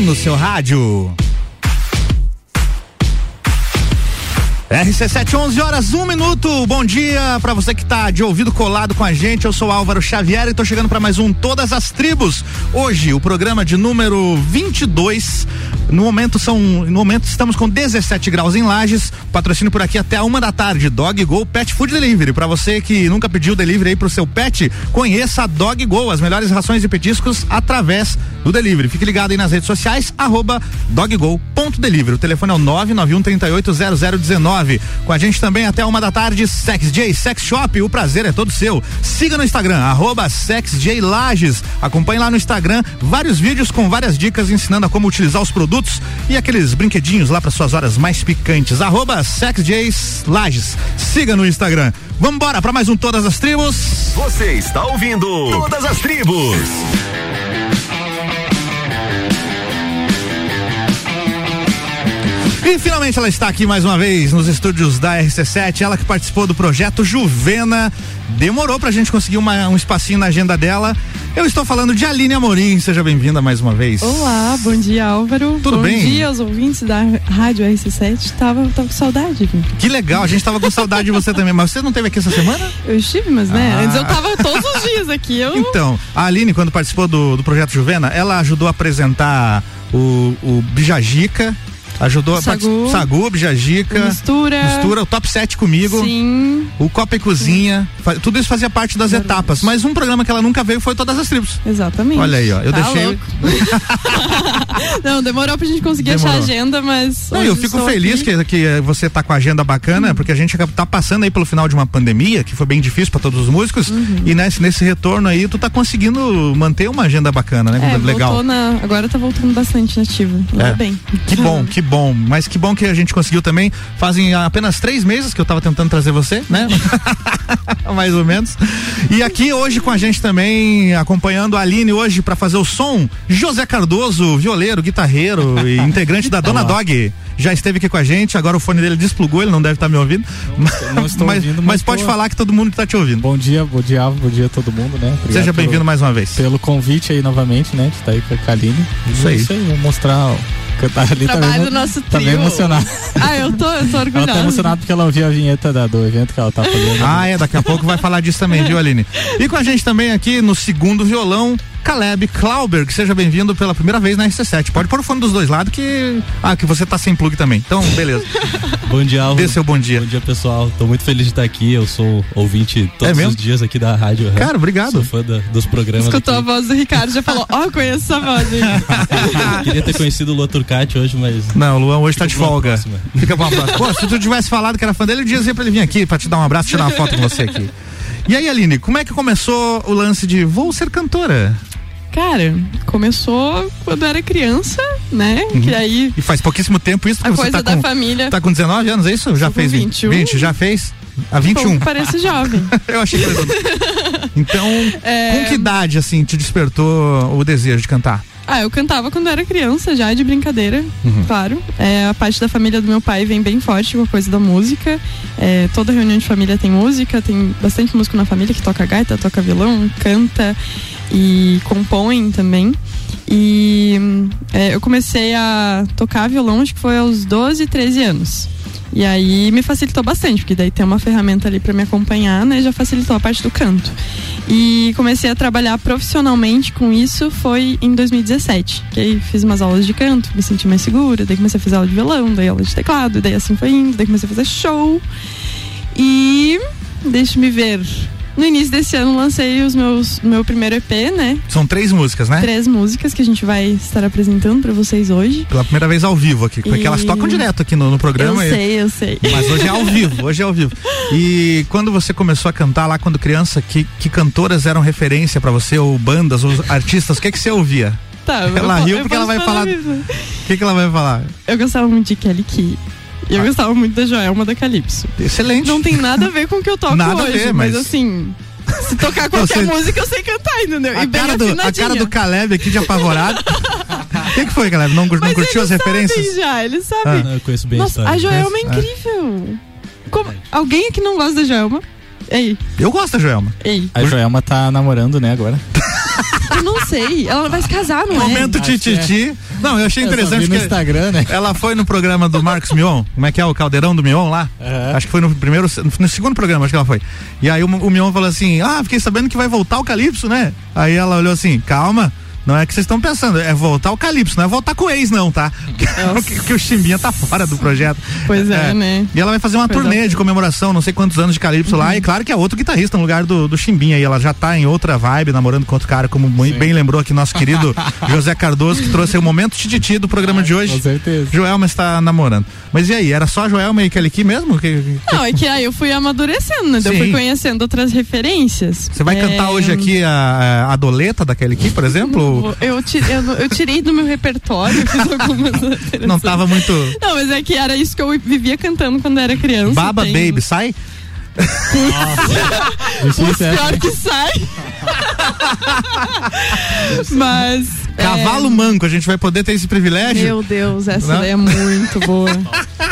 no seu rádio. RC7, 11 horas, 1 um minuto. Bom dia para você que tá de ouvido colado com a gente. Eu sou Álvaro Xavier e tô chegando para mais um Todas as Tribos. Hoje, o programa de número 22. No momento são, no momento estamos com 17 graus em Lages. Patrocínio por aqui até a uma da tarde. Dog Go Pet Food Delivery. Para você que nunca pediu delivery aí pro seu pet, conheça a Dog Go, as melhores rações e petiscos através do delivery. Fique ligado aí nas redes sociais, arroba doggo.delivery. O telefone é o 991 38 0019 com a gente também até uma da tarde, Sex J Sex Shop, o prazer é todo seu. Siga no Instagram, arroba Lages. Acompanhe lá no Instagram vários vídeos com várias dicas ensinando a como utilizar os produtos e aqueles brinquedinhos lá para suas horas mais picantes. Arroba Lages. Siga no Instagram. Vamos embora para mais um Todas as Tribos. Você está ouvindo Todas as Tribos. E finalmente ela está aqui mais uma vez nos estúdios da RC7, ela que participou do projeto Juvena. Demorou pra gente conseguir uma, um espacinho na agenda dela. Eu estou falando de Aline Amorim, seja bem-vinda mais uma vez. Olá, bom dia Álvaro. Tudo bom bem? Bom dia aos ouvintes da Rádio RC7. Tava, tava com saudade. Que legal, a gente tava com saudade de você também, mas você não teve aqui essa semana? Eu estive, mas né, Ah. antes eu tava todos os dias aqui. Eu... Então, a Aline, quando participou do, do projeto Juvena, ela ajudou a apresentar o, o Bijagica, ajudou Sagu. a Sagu, Bijagica, Mistura. mistura, o top 7 comigo. Sim, O Copa e Cozinha, tudo isso fazia parte das Verdade. etapas. Mas um programa que ela nunca veio foi Todas as Tribos. exatamente. Olha aí, ó. Eu Tá deixei. não, demorou pra gente conseguir achar Demorou. a agenda, mas. Não, eu fico feliz aqui. que, que você tá com a agenda bacana, porque a gente tá passando aí pelo final de uma pandemia, que foi bem difícil para todos os músicos, Uhum. e nesse, nesse retorno aí, tu tá conseguindo manter uma agenda bacana, né? É, Legal. na, agora tá voltando bastante nativa. Ainda É. bem. Que bom, que bom. Mas que bom que a gente conseguiu também. Fazem apenas três meses que eu tava tentando trazer você, né? Mais ou menos. E aqui hoje com a gente também, acompanhando a Aline hoje para fazer o som, José Cardoso, violeiro, guitarreiro e integrante da Dona Dog. Já esteve aqui com a gente, agora o fone dele desplugou, ele não deve estar me ouvindo. não estou mas, ouvindo, mas mas pode tô- falar que todo mundo está te ouvindo. Bom dia, bom dia, bom dia a todo mundo, né? Obrigado Seja bem-vindo mais uma vez. Pelo convite aí novamente, né? De estar aí com a Kaline. Isso aí. Isso aí, vou mostrar, ó, cantar ali também. do nosso Tá bem trio. emocionado. Ah, eu tô, eu tô Ela orgulhosa. tá emocionada porque ela ouviu a vinheta da- do evento que ela tá fazendo. Ah, é, daqui a pouco vai falar disso também, viu, Aline? E com a gente também aqui no segundo violão, Caleb Klauberg. Seja bem-vindo pela primeira vez na RC7. Pode pôr o fone dos dois lados que. Ah, que você tá sem plug também. Então, beleza. Bom dia, Álvaro. Dê seu bom dia. Bom dia, pessoal. Tô muito feliz de estar aqui. Eu sou ouvinte É todos mesmo? os dias aqui da rádio. Cara, obrigado. Sou fã da- dos programas. Escutou a aqui. voz do Ricardo já falou, ó, eu conheço essa voz aí. Queria ter conhecido o Lua Turcati hoje, mas. Não, o Luan hoje tá de Fica pra uma folga. próxima. Fica pra uma próxima. Pô, se tu tivesse falado que era fã dele, eu dizia pra ele vir aqui pra te dar um abraço, tirar uma foto com você aqui. E aí, Aline, como é que começou o lance de vou ser cantora? Cara, começou quando eu era criança, né? Que aí E faz pouquíssimo tempo isso, a porque Uhum. você coisa tá da com, família. tá com 19 anos, é isso? Já fez 21. 20, já fez? A 21. Pô, parece jovem. Eu achei que Então, É. com que idade, assim, te despertou o desejo de cantar? Ah, eu cantava quando eu era criança, já de brincadeira, Uhum. claro. É, a parte da família do meu pai vem bem forte com a coisa da música. É, toda reunião de família tem música, tem bastante músico na família que toca gaita, toca violão, canta e compõe também. E é, eu comecei a tocar violão, acho que foi aos 12, 13 anos. E aí me facilitou bastante, porque daí tem uma ferramenta ali para me acompanhar, né? Já facilitou a parte do canto. E comecei a trabalhar profissionalmente com isso foi em 2017. Que aí fiz umas aulas de canto, me senti mais segura, daí comecei a fazer aula de violão, daí aula de teclado, daí assim foi indo, daí comecei a fazer show. E deixe-me ver. No início desse ano lancei os meus meu primeiro EP, né? São três músicas, né? Três músicas que a gente vai estar apresentando para vocês hoje. Pela primeira vez ao vivo aqui, porque E- elas tocam direto aqui no, no Eu programa. e- sei, eu sei. Mas hoje é ao vivo, hoje é ao vivo. E quando você começou a cantar lá quando criança, que, que cantoras eram referência pra você, ou bandas, ou artistas, o que que você ouvia? Tá, eu Ela vou- riu eu porque ela vai falar-. O que que ela vai falar? Eu gostava muito de Kelly Key. E eu gostava muito da Joelma da Calypso. Excelente. Não tem nada a ver com o que eu toco Nada a hoje, ver, mas... mas- assim, se tocar qualquer Você- música eu sei cantar, entendeu? A e cara, do, a cara do Caleb aqui de apavorado. O que, que foi, Caleb? Não, não curtiu as referências? já, eles sabem. Não, eu conheço bem a Nossa, história. a Joelma é É. incrível. Como- Alguém aqui não gosta da Joelma? Ei, Eu gosto da Joelma. ei. A Joelma tá namorando, né, agora. Eu não sei. Ela vai se casar, não é? Momento que é. tititi. Não, eu achei Eu interessante porque Instagram, né? ela foi no programa do Marcos Mion, como é que é o Caldeirão do Mion lá? Aham. Acho que foi no primeiro, no segundo programa, acho que ela foi. E aí o, o Mion falou assim: Ah, fiquei sabendo que vai voltar o Calypso, né? Aí ela olhou assim: Calma. Não é que vocês estão pensando, é voltar o Calypso, não é voltar com o ex, não, tá? Porque, porque o Chimbinha tá fora do projeto. Pois é, né? E ela vai fazer uma Pois turnê é. de comemoração, não sei quantos anos de Calypso lá, e claro que é outro guitarrista no lugar do, do Chimbinha, e ela já tá em outra vibe, namorando com outro cara, como muito bem lembrou aqui nosso querido José Cardoso, que trouxe o momento tititi do programa de Com hoje. certeza. Joelma está namorando. Mas e aí, era só Joelma e Kelly Key mesmo? Que, que- Não, é que aí eu fui amadurecendo, né? Eu Sim. fui conhecendo outras referências. Você vai É, cantar hoje aqui a, a doleta da Kelly Key, por exemplo? Eu, ti- eu, eu tirei do meu repertório, fiz algumas. Não tava muito. Não, mas é que era isso que eu vivia cantando quando era criança. Baba Tem- Baby, sai? Difícil, é. Pior que sai. mas. É, Cavalo manco, a gente vai poder ter esse privilégio? Meu Deus, essa Não? daí é muito boa.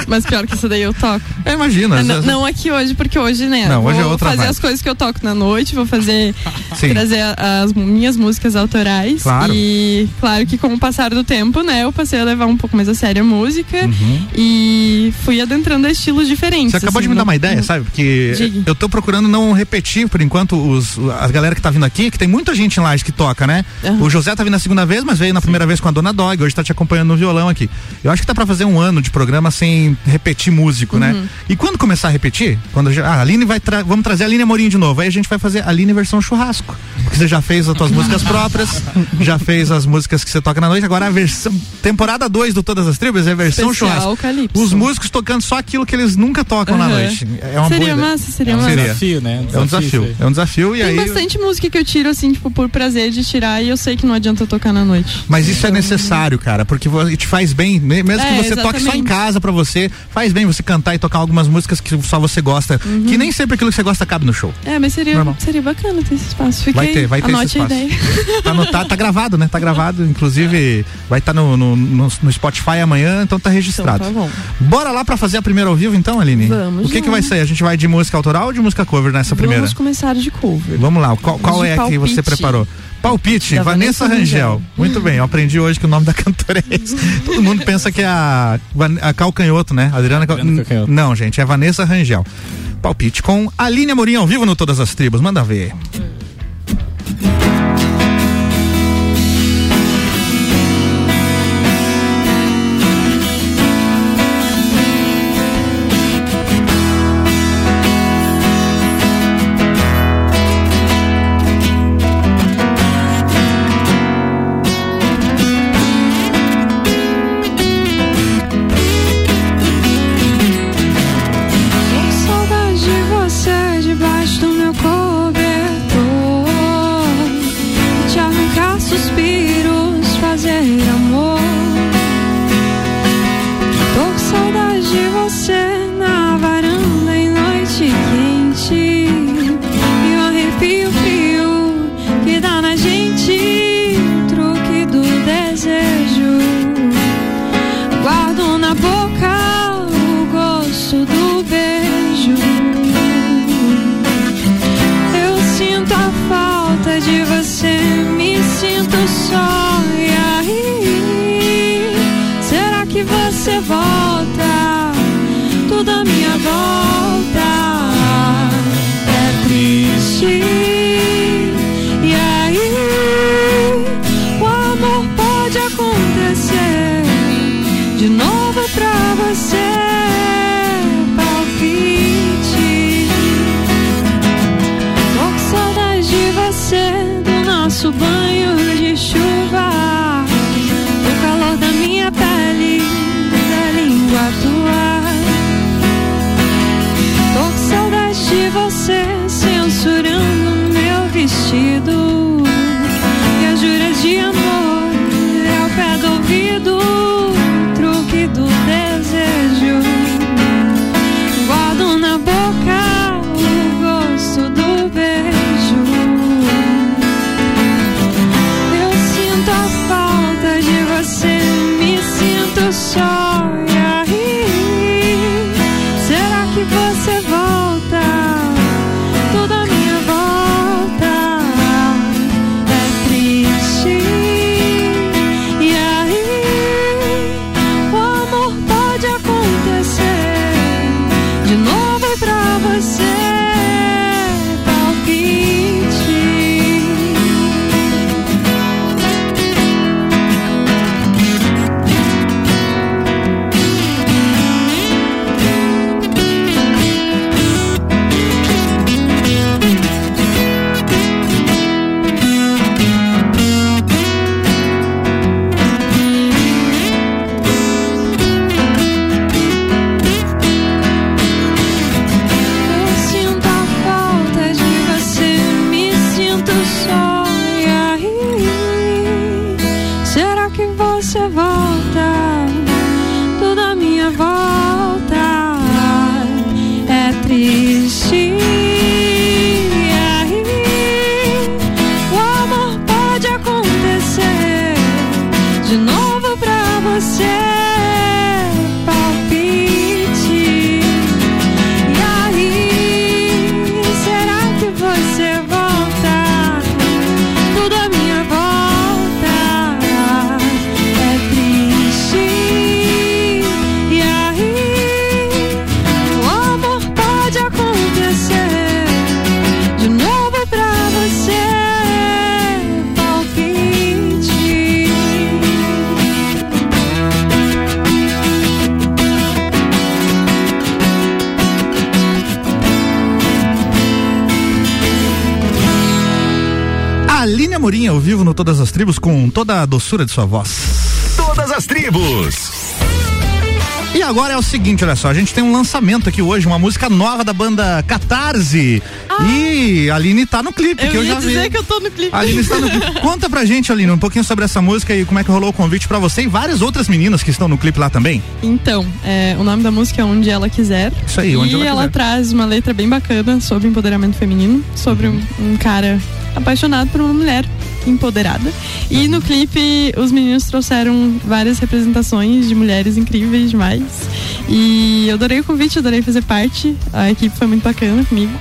Mas pior que essa daí eu toco. É, imagina. Não, não aqui hoje, porque hoje, né? Não, hoje é vou outra fazer vibe. as coisas que eu toco na noite, vou fazer. Sim. Trazer as minhas músicas autorais. Claro. E claro que com o passar do tempo, né, eu passei a levar um pouco mais a sério a música Uhum. e fui adentrando a estilos diferentes. Você acabou assim, de me dar no- uma ideia, sabe? Porque Diga. eu tô procurando não repetir, por enquanto, os, as galera que tá vindo aqui, que tem muita gente em Lages que toca, né? Aham. O José tá vindo a segunda vez, mas veio na primeira vez com a Dona Dog, hoje tá te acompanhando no violão aqui. Eu acho que tá pra fazer um ano de programa sem repetir músico, Uhum. né? E quando começar a repetir, quando já, ah, a Aline vai tra vamos trazer a Aline Amorim de novo, aí a gente vai fazer a Aline versão churrasco. Porque você já fez as tuas músicas próprias, já fez as músicas que você toca na noite, agora a versão temporada 2 do Todas as Tribos é a versão Especial churrasco. Calypso. Os músicos tocando só aquilo que eles nunca tocam na Aham. noite. É uma seria boa massa, seria É um massa. Seria. desafio, né? É um desafio. isso aí. É um desafio e Tem aí. bastante música que eu tiro, assim, tipo, por prazer de tirar e eu sei que não adianta eu tocar na noite. Mas isso é necessário, cara, porque te faz bem, né? mesmo que É, você toque só em exatamente. casa pra você, faz bem você cantar e tocar algumas músicas que só você gosta, Uhum. que nem sempre aquilo que você gosta cabe no show. É, mas seria, Normal. seria bacana ter esse espaço. Fica Vai ter, vai ter esse espaço. Tá, tá- tá gravado, né? Tá gravado, inclusive vai estar no, no, no- no Spotify amanhã, então tá Então registrado. tá bom. Bora lá pra fazer a primeira ao vivo então, Aline? Vamos O que que vai sair? A gente vai de música autoral ou de música cover nessa primeira? Vamos começar de cover. Vamos lá, qual, qual é a que você preparou? Palpite, Da Vanessa, Vanessa Rangel. Rangel. Muito bem, eu aprendi hoje que o nome da cantora é esse. Todo mundo pensa que é a, a Calcanhoto, né? Adriana, Cal... Adriana Calcanhoto. Não, gente, é Vanessa Rangel. Palpite com Aline Amorim ao vivo no Todas as Tribos. Manda ver. Amorim ao vivo no Todas as Tribos com toda a doçura de sua voz. Todas as tribos. E agora é o seguinte, olha só, a gente tem um lançamento aqui hoje, uma música nova da banda Catarse. E a Aline tá no clipe, Eu que eu ia já dizer vi. que eu tô no clipe. A Aline está no clipe. Conta pra gente, Aline, um pouquinho sobre essa música e como é que rolou o convite pra você e várias outras meninas que estão no clipe lá também. Então, é, o nome da música é Onde Ela Quiser. Isso aí, Onde e Ela ela Quiser. traz uma letra bem bacana sobre empoderamento feminino, sobre um, um cara apaixonado por uma mulher empoderada. E no clipe, os meninos trouxeram várias representações de mulheres incríveis demais. E eu adorei o convite, adorei fazer parte. A equipe foi muito bacana comigo.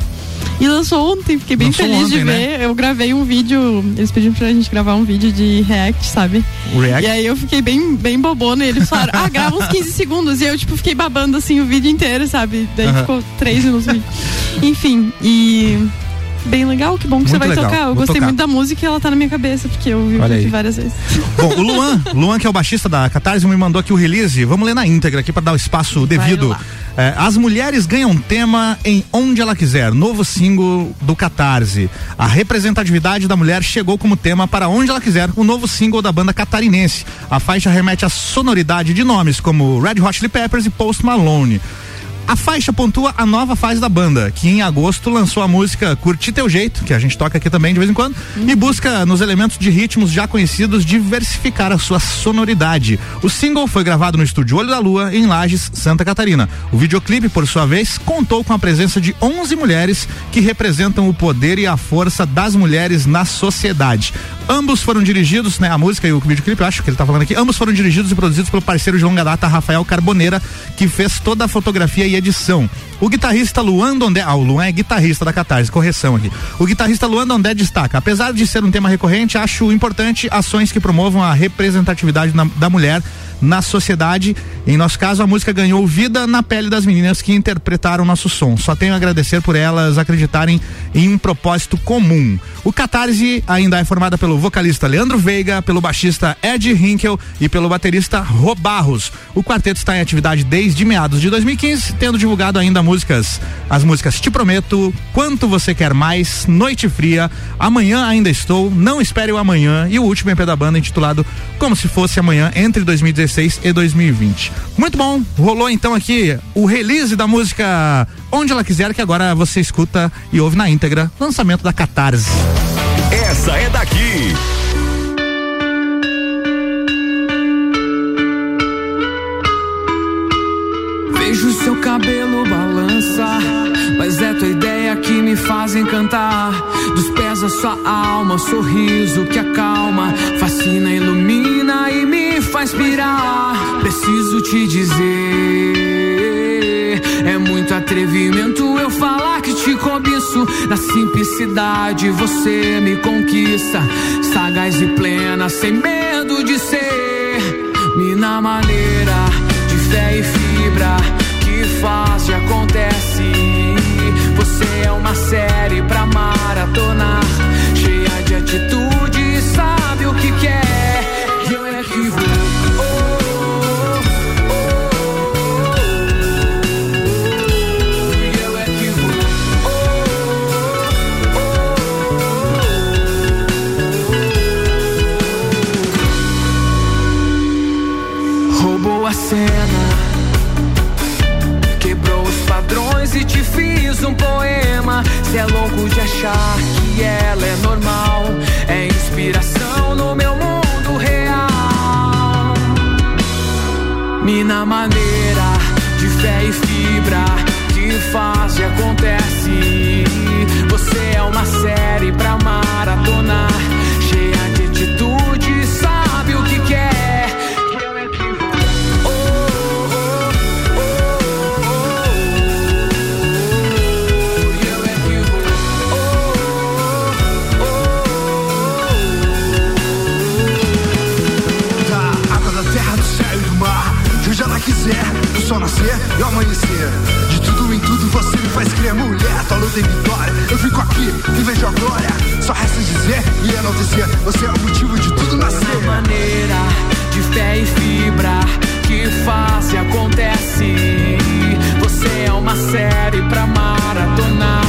E lançou ontem, fiquei bem Lançou feliz de ontem, né? ver. Eu gravei um vídeo, eles pediram pra gente gravar um vídeo de react, sabe? React. E aí eu fiquei bem, bem bobona e eles falaram, ah, grava uns 15 segundos. E eu, tipo, fiquei babando assim o vídeo inteiro, sabe? Daí Aham. ficou 3 minutos. Enfim, e. Bem legal, que bom que você Muito vai legal, tocar. Eu vou gostei tocar. muito da música e ela tá na minha cabeça, porque eu vi várias vezes. Bom, o Luan, Luan que é o baixista da Catarse, me mandou aqui o release. Vamos ler na íntegra aqui para dar o espaço devido. lá. É, as mulheres ganham tema em Onde Ela Quiser, novo single do Catarse. A representatividade da mulher chegou como tema para Onde Ela Quiser, o novo single da banda catarinense. A faixa remete à sonoridade de nomes como Red Hot Chili Peppers e Post Malone. A faixa pontua a nova fase da banda, que em agosto lançou a música Curti Teu Jeito, que a gente toca aqui também de vez em quando, e busca nos elementos de ritmos já conhecidos diversificar a sua sonoridade. O single foi gravado no estúdio Olho da Lua, em Lages, Santa Catarina. O videoclipe, por sua vez, contou com a presença de 11 mulheres que representam o poder e a força das mulheres na sociedade. Ambos foram dirigidos, né, a música e o videoclipe, eu acho que ele tá falando aqui, ambos foram dirigidos e produzidos pelo parceiro de longa data, Rafael Carboneira, que fez toda a fotografia e edição. O guitarrista Luan Dondé, ah, o Luan é guitarrista da Catarse, correção aqui. O guitarrista Luan Dondé destaca, apesar de ser um tema recorrente, acho importante ações que promovam a representatividade na- da mulher na sociedade. Em nosso caso, a música ganhou vida na pele das meninas que interpretaram nosso som. Só tenho a agradecer por elas acreditarem em um propósito comum. O Catarse ainda é formada pelo vocalista Leandro Veiga, pelo baixista Ed Hinkel e pelo baterista Rô Barros. O quarteto está em atividade desde meados de 2015, tendo divulgado ainda músicas, as músicas Te Prometo, Quanto Você Quer Mais, Noite Fria, Amanhã Ainda Estou, Não Espere o Amanhã e o último EP da banda intitulado Como Se Fosse Amanhã, entre 2016 e 2020. Muito bom, rolou então aqui o release da música Onde Ela Quiser, que agora você escuta e ouve na íntegra, lançamento da Catarse. Essa é daqui. Vejo seu cabelo balança, mas é tua ideia que me faz encantar. Dos pés à sua alma, sorriso que acalma, fascina, ilumina e me faz pirar. Preciso te dizer, é muito atrevimento eu falar que te cobiço. Na simplicidade você me conquista, sagaz e plena, sem medo de ser. Mina maneira de fé e fibra que faz e acontece. Você é uma série pra maratonar, cheia de atitude, cena, quebrou os padrões e te fiz um poema. Cê é louco de achar que ela é normal, é inspiração no meu mundo real. Mina maneira de fé e fibra que faz e acontece. Sol nascer e amanhecer. De tudo em tudo você me faz crer, mulher. Tua luta e vitória. Eu fico aqui e vejo a glória. Só resta dizer e enaltecer. Você é o motivo de tudo nascer. maneira de fé e fibra que faz e acontece. Você é uma série pra maratonar,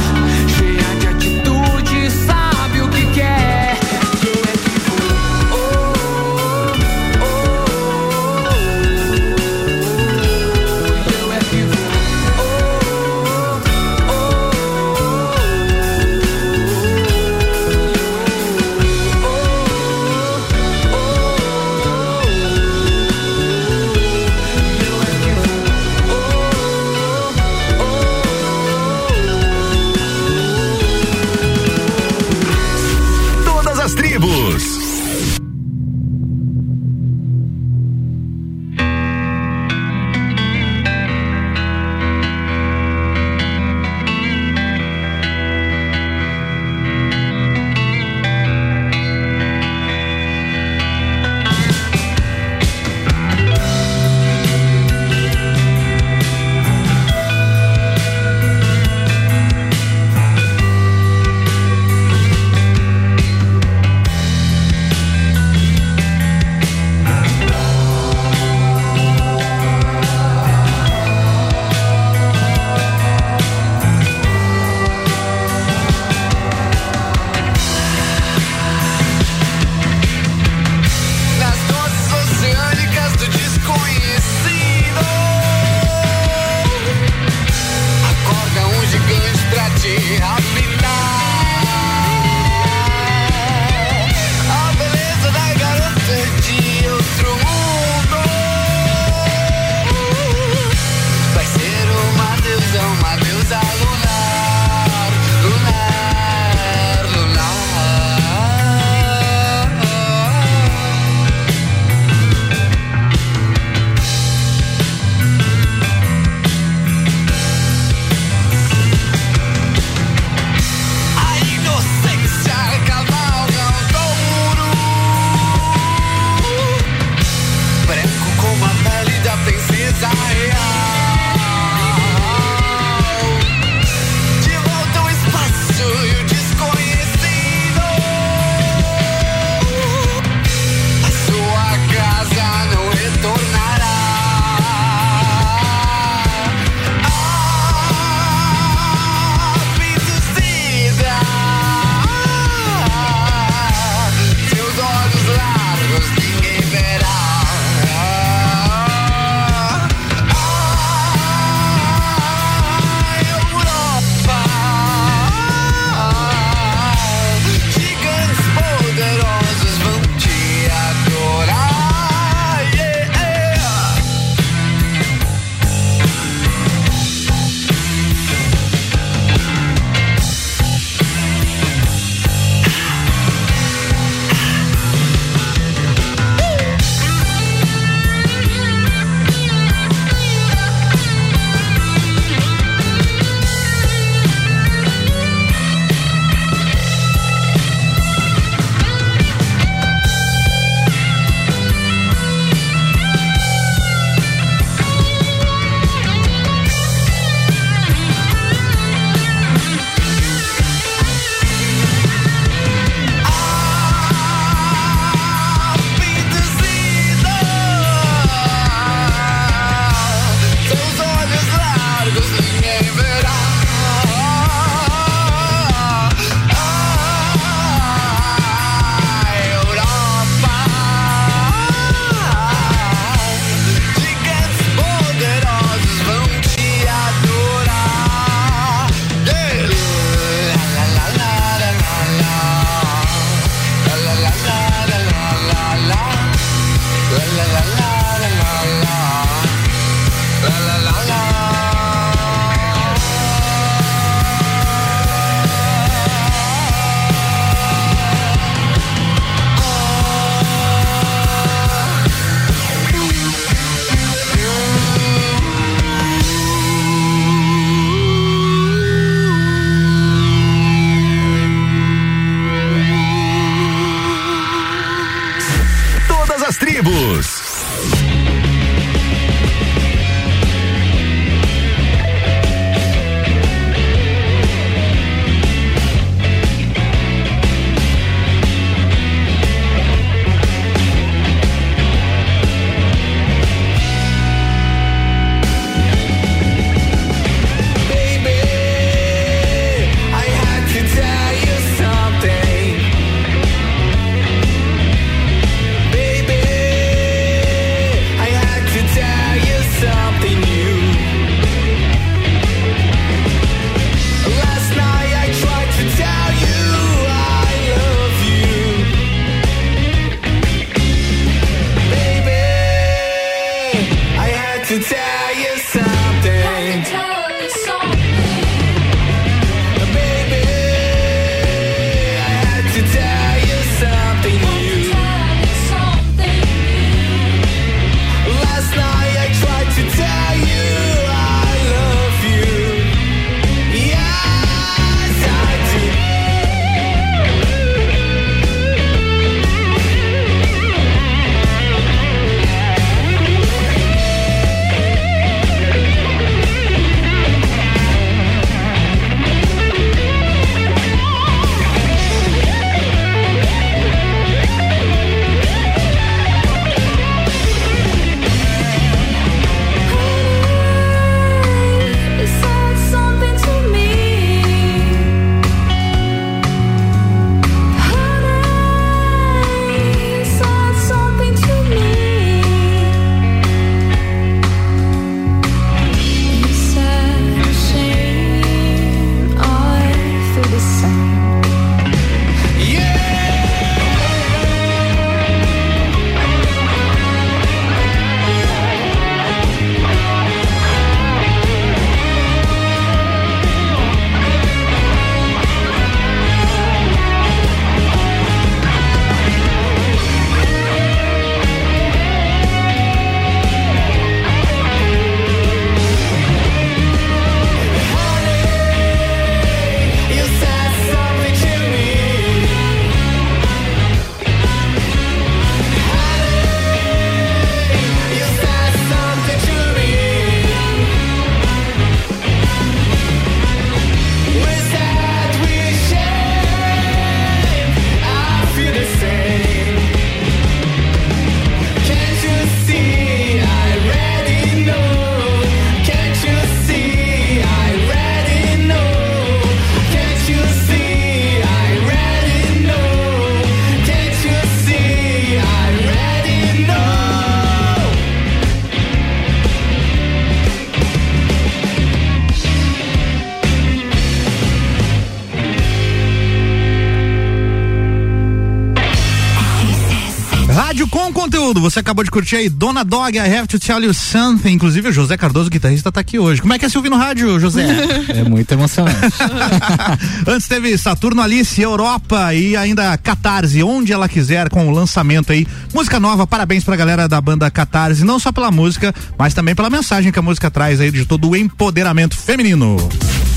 conteúdo. Você acabou de curtir aí Dona Dog, I Have to Tell You Something. Inclusive o José Cardoso, guitarrista, tá aqui hoje. Como é que é se ouvir no rádio, José? É muito emocionante. Antes teve Saturno Alice, Europa e ainda Catarse, onde ela quiser, com o lançamento aí. Música nova, parabéns pra galera da banda Catarse, não só pela música, mas também pela mensagem que a música traz aí de todo o empoderamento feminino.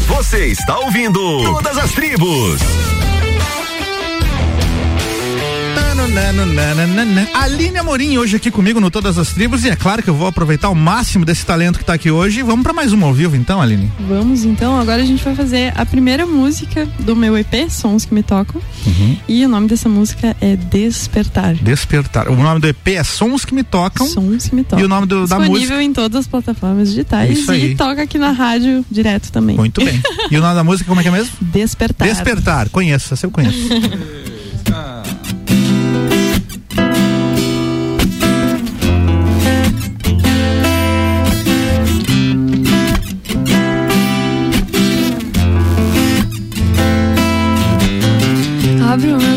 Você está ouvindo Todas as Tribos. Aline Amorim hoje aqui comigo no Todas as Tribos e é claro que eu vou aproveitar o máximo desse talento que tá aqui hoje. Vamos para mais uma ao vivo então, Aline? Vamos então, agora a gente vai fazer a primeira música do meu EP, Sons que me tocam. Uhum. E o nome dessa música é Despertar. Despertar. O nome do EP é Sons que me tocam. Sons que me tocam. E o nome do- da Disponível música? em todas as plataformas digitais Isso aí. e toca aqui na rádio direto também. Muito bem. E o nome da música como é que é mesmo? Despertar. Despertar. Conheço, essa eu conheço.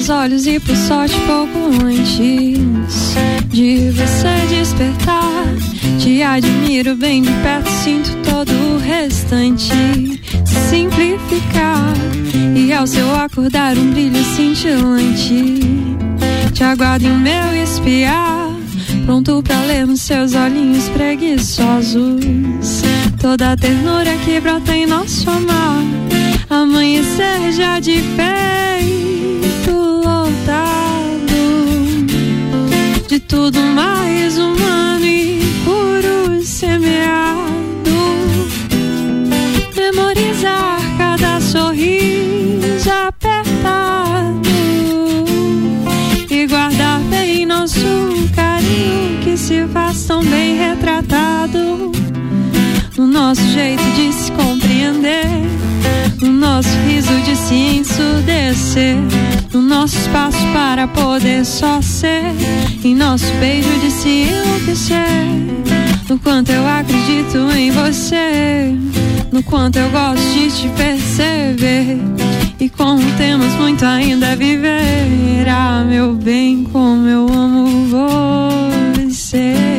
Meus olhos e por sorte pouco antes de você despertar. Te admiro bem de perto, sinto todo o restante simplificar. E ao seu acordar, um brilho cintilante. Te aguardo em meu espiar. Pronto pra ler nos seus olhinhos preguiçosos. Toda a ternura que brota em nosso amar. Amanhecer já de peito tudo mais humano e puro semeado. Memorizar cada sorriso apertado. E guardar bem nosso carinho que se faz tão bem retratado. No nosso jeito de se compreender, no nosso riso de se ensurdecer, no nosso espaço para poder só ser, em nosso beijo de se enlouquecer, no quanto eu acredito em você, no quanto eu gosto de te perceber. E como temos muito ainda a viver, ah, meu bem, como eu amo você.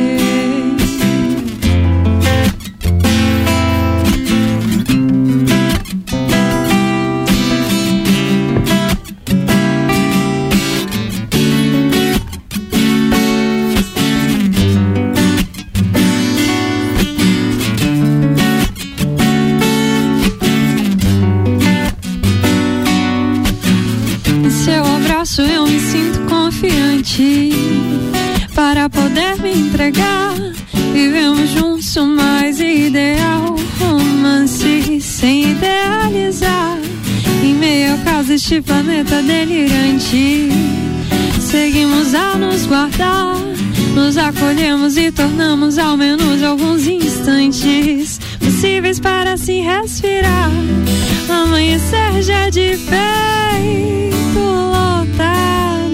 Deste planeta delirante, seguimos a nos guardar. Nos acolhemos e tornamos ao menos alguns instantes possíveis para se respirar. Amanhecer já de peito lotado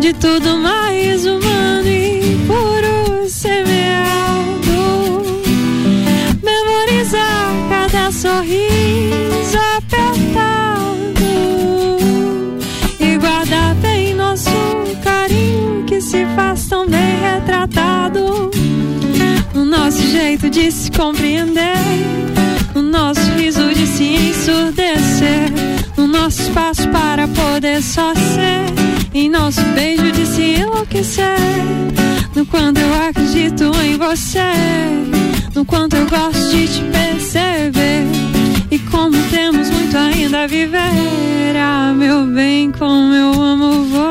de tudo mais humano e puro semeado. Memorizar cada sorriso nosso jeito de se compreender, no nosso riso de se ensurdecer, no nosso espaço para poder só ser, em nosso beijo de se enlouquecer, no quanto eu acredito em você, no quanto eu gosto de te perceber, e como temos muito ainda a viver, ah, meu bem, como eu amo você.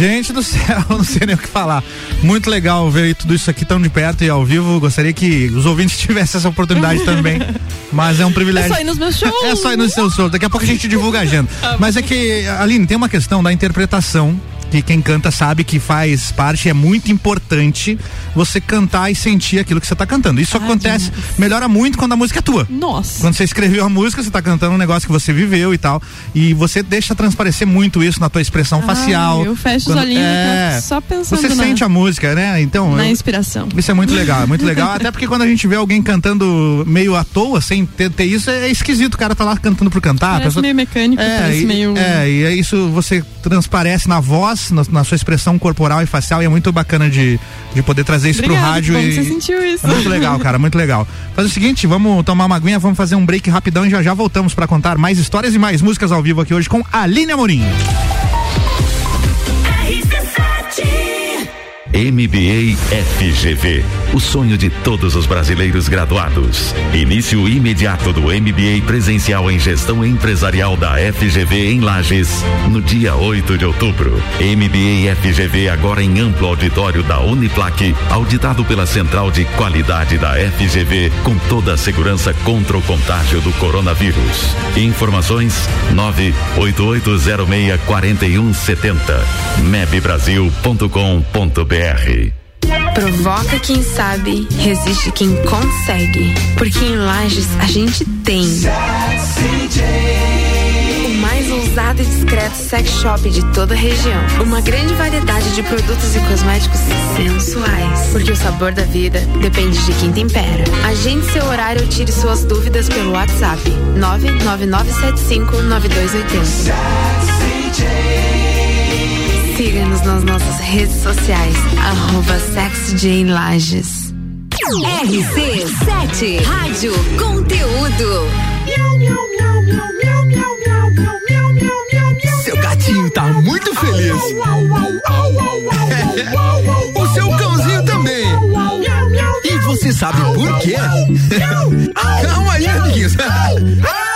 Gente do céu, não sei nem o que falar. Muito legal ver tudo isso aqui tão de perto e ao vivo. Gostaria que os ouvintes tivessem essa oportunidade também. Mas é um É privilégio. só ir nos meus shows. É só ir no seu show. Daqui a pouco a gente divulga a agenda. Mas é que, Aline, tem uma questão da interpretação. Que quem canta sabe que faz parte, é muito importante você cantar e sentir aquilo que você está cantando. Isso Ah, acontece, melhora muito quando a música é tua. Nossa. Quando você escreveu a música, você tá cantando um negócio que você viveu e tal. E você deixa transparecer muito isso na tua expressão facial. Ah, eu fecho os Quando- olhinhos é, só pensando Você na, sente a música, né? Então. na eu- inspiração. isso é muito legal, é muito legal. Até porque quando a gente vê alguém cantando meio à toa, sem ter, ter isso, é esquisito. O cara tá lá cantando por cantar. Parece pessoa- meio mecânico, é, parece e, meio... é, e é isso você transparece na voz, na, na sua expressão corporal e facial, e é muito bacana de, de poder trazer isso Obrigada, pro rádio. que e, você sentiu isso. é muito legal, cara, muito legal. Faz o seguinte, vamos tomar uma aguinha, vamos fazer um break rapidão e já já voltamos pra contar mais histórias e mais músicas ao vivo aqui hoje com Aline Amorim. MBA FGV, o sonho de todos os brasileiros graduados. Início imediato do MBA presencial em gestão empresarial da FGV em Lages, no dia 8 de outubro. MBA FGV agora em amplo auditório da Uniplac, auditado pela Central de Qualidade da FGV, com toda a segurança contra o contágio do coronavírus. Informações 988064170 mebbrasil.com.br Provoca quem sabe, resiste quem consegue. Porque em Lages a gente tem. O mais ousado e discreto sex shop de toda a região. Uma grande variedade de produtos e cosméticos sensuais. Porque o sabor da vida depende de quem tempera. Agende seu horário ou tire suas dúvidas pelo WhatsApp 999759280. Nas nossas redes sociais, arroba SexyJaneLages. RC7 Rádio Conteúdo. Seu gatinho tá muito feliz. o seu cãozinho também. E você sabe por quê? Calma aí, amiguinhos.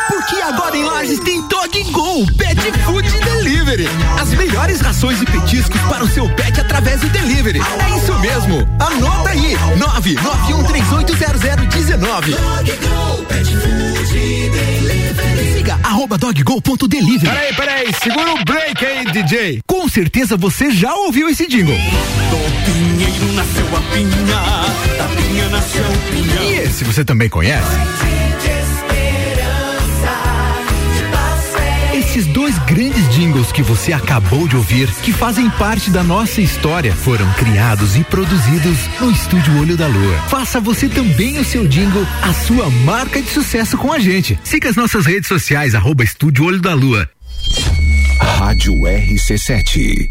Porque agora em Lages tem Dog Go Pet Food Delivery. As melhores rações e petiscos para o seu pet através do delivery. É isso mesmo. Anota aí. 991380019. Siga arroba doggo.delivery. Peraí, peraí, segura o break aí, DJ. Com certeza você já ouviu esse jingle. Do pinheiro nasceu a pinha, da pinha nasceu o pinhão. E esse você também conhece? Esses dois grandes jingles que você acabou de ouvir, que fazem parte da nossa história, foram criados e produzidos no Estúdio Olho da Lua. Faça você também o seu jingle, a sua marca de sucesso com a gente. Siga as nossas redes sociais, arroba Estúdio Olho da Lua. Rádio RC7.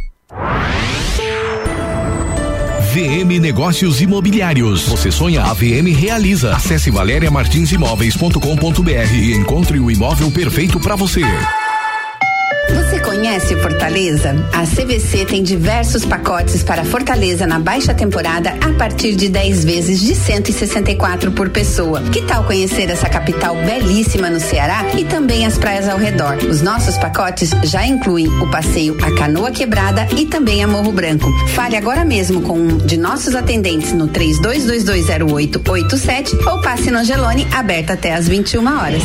VM Negócios Imobiliários. Você sonha, a VM realiza. Acesse valeriamartinsimóveis.com.br e encontre o imóvel perfeito para você. Conhece Fortaleza? A CVC tem diversos pacotes para Fortaleza na baixa temporada a partir de 10 vezes de 164 por pessoa. Que tal conhecer essa capital belíssima no Ceará e também as praias ao redor? Os nossos pacotes já incluem o passeio a Canoa Quebrada e também a Morro Branco. Fale agora mesmo com um de nossos atendentes no 32220887 ou passe no Angelone, aberta até às 21 horas.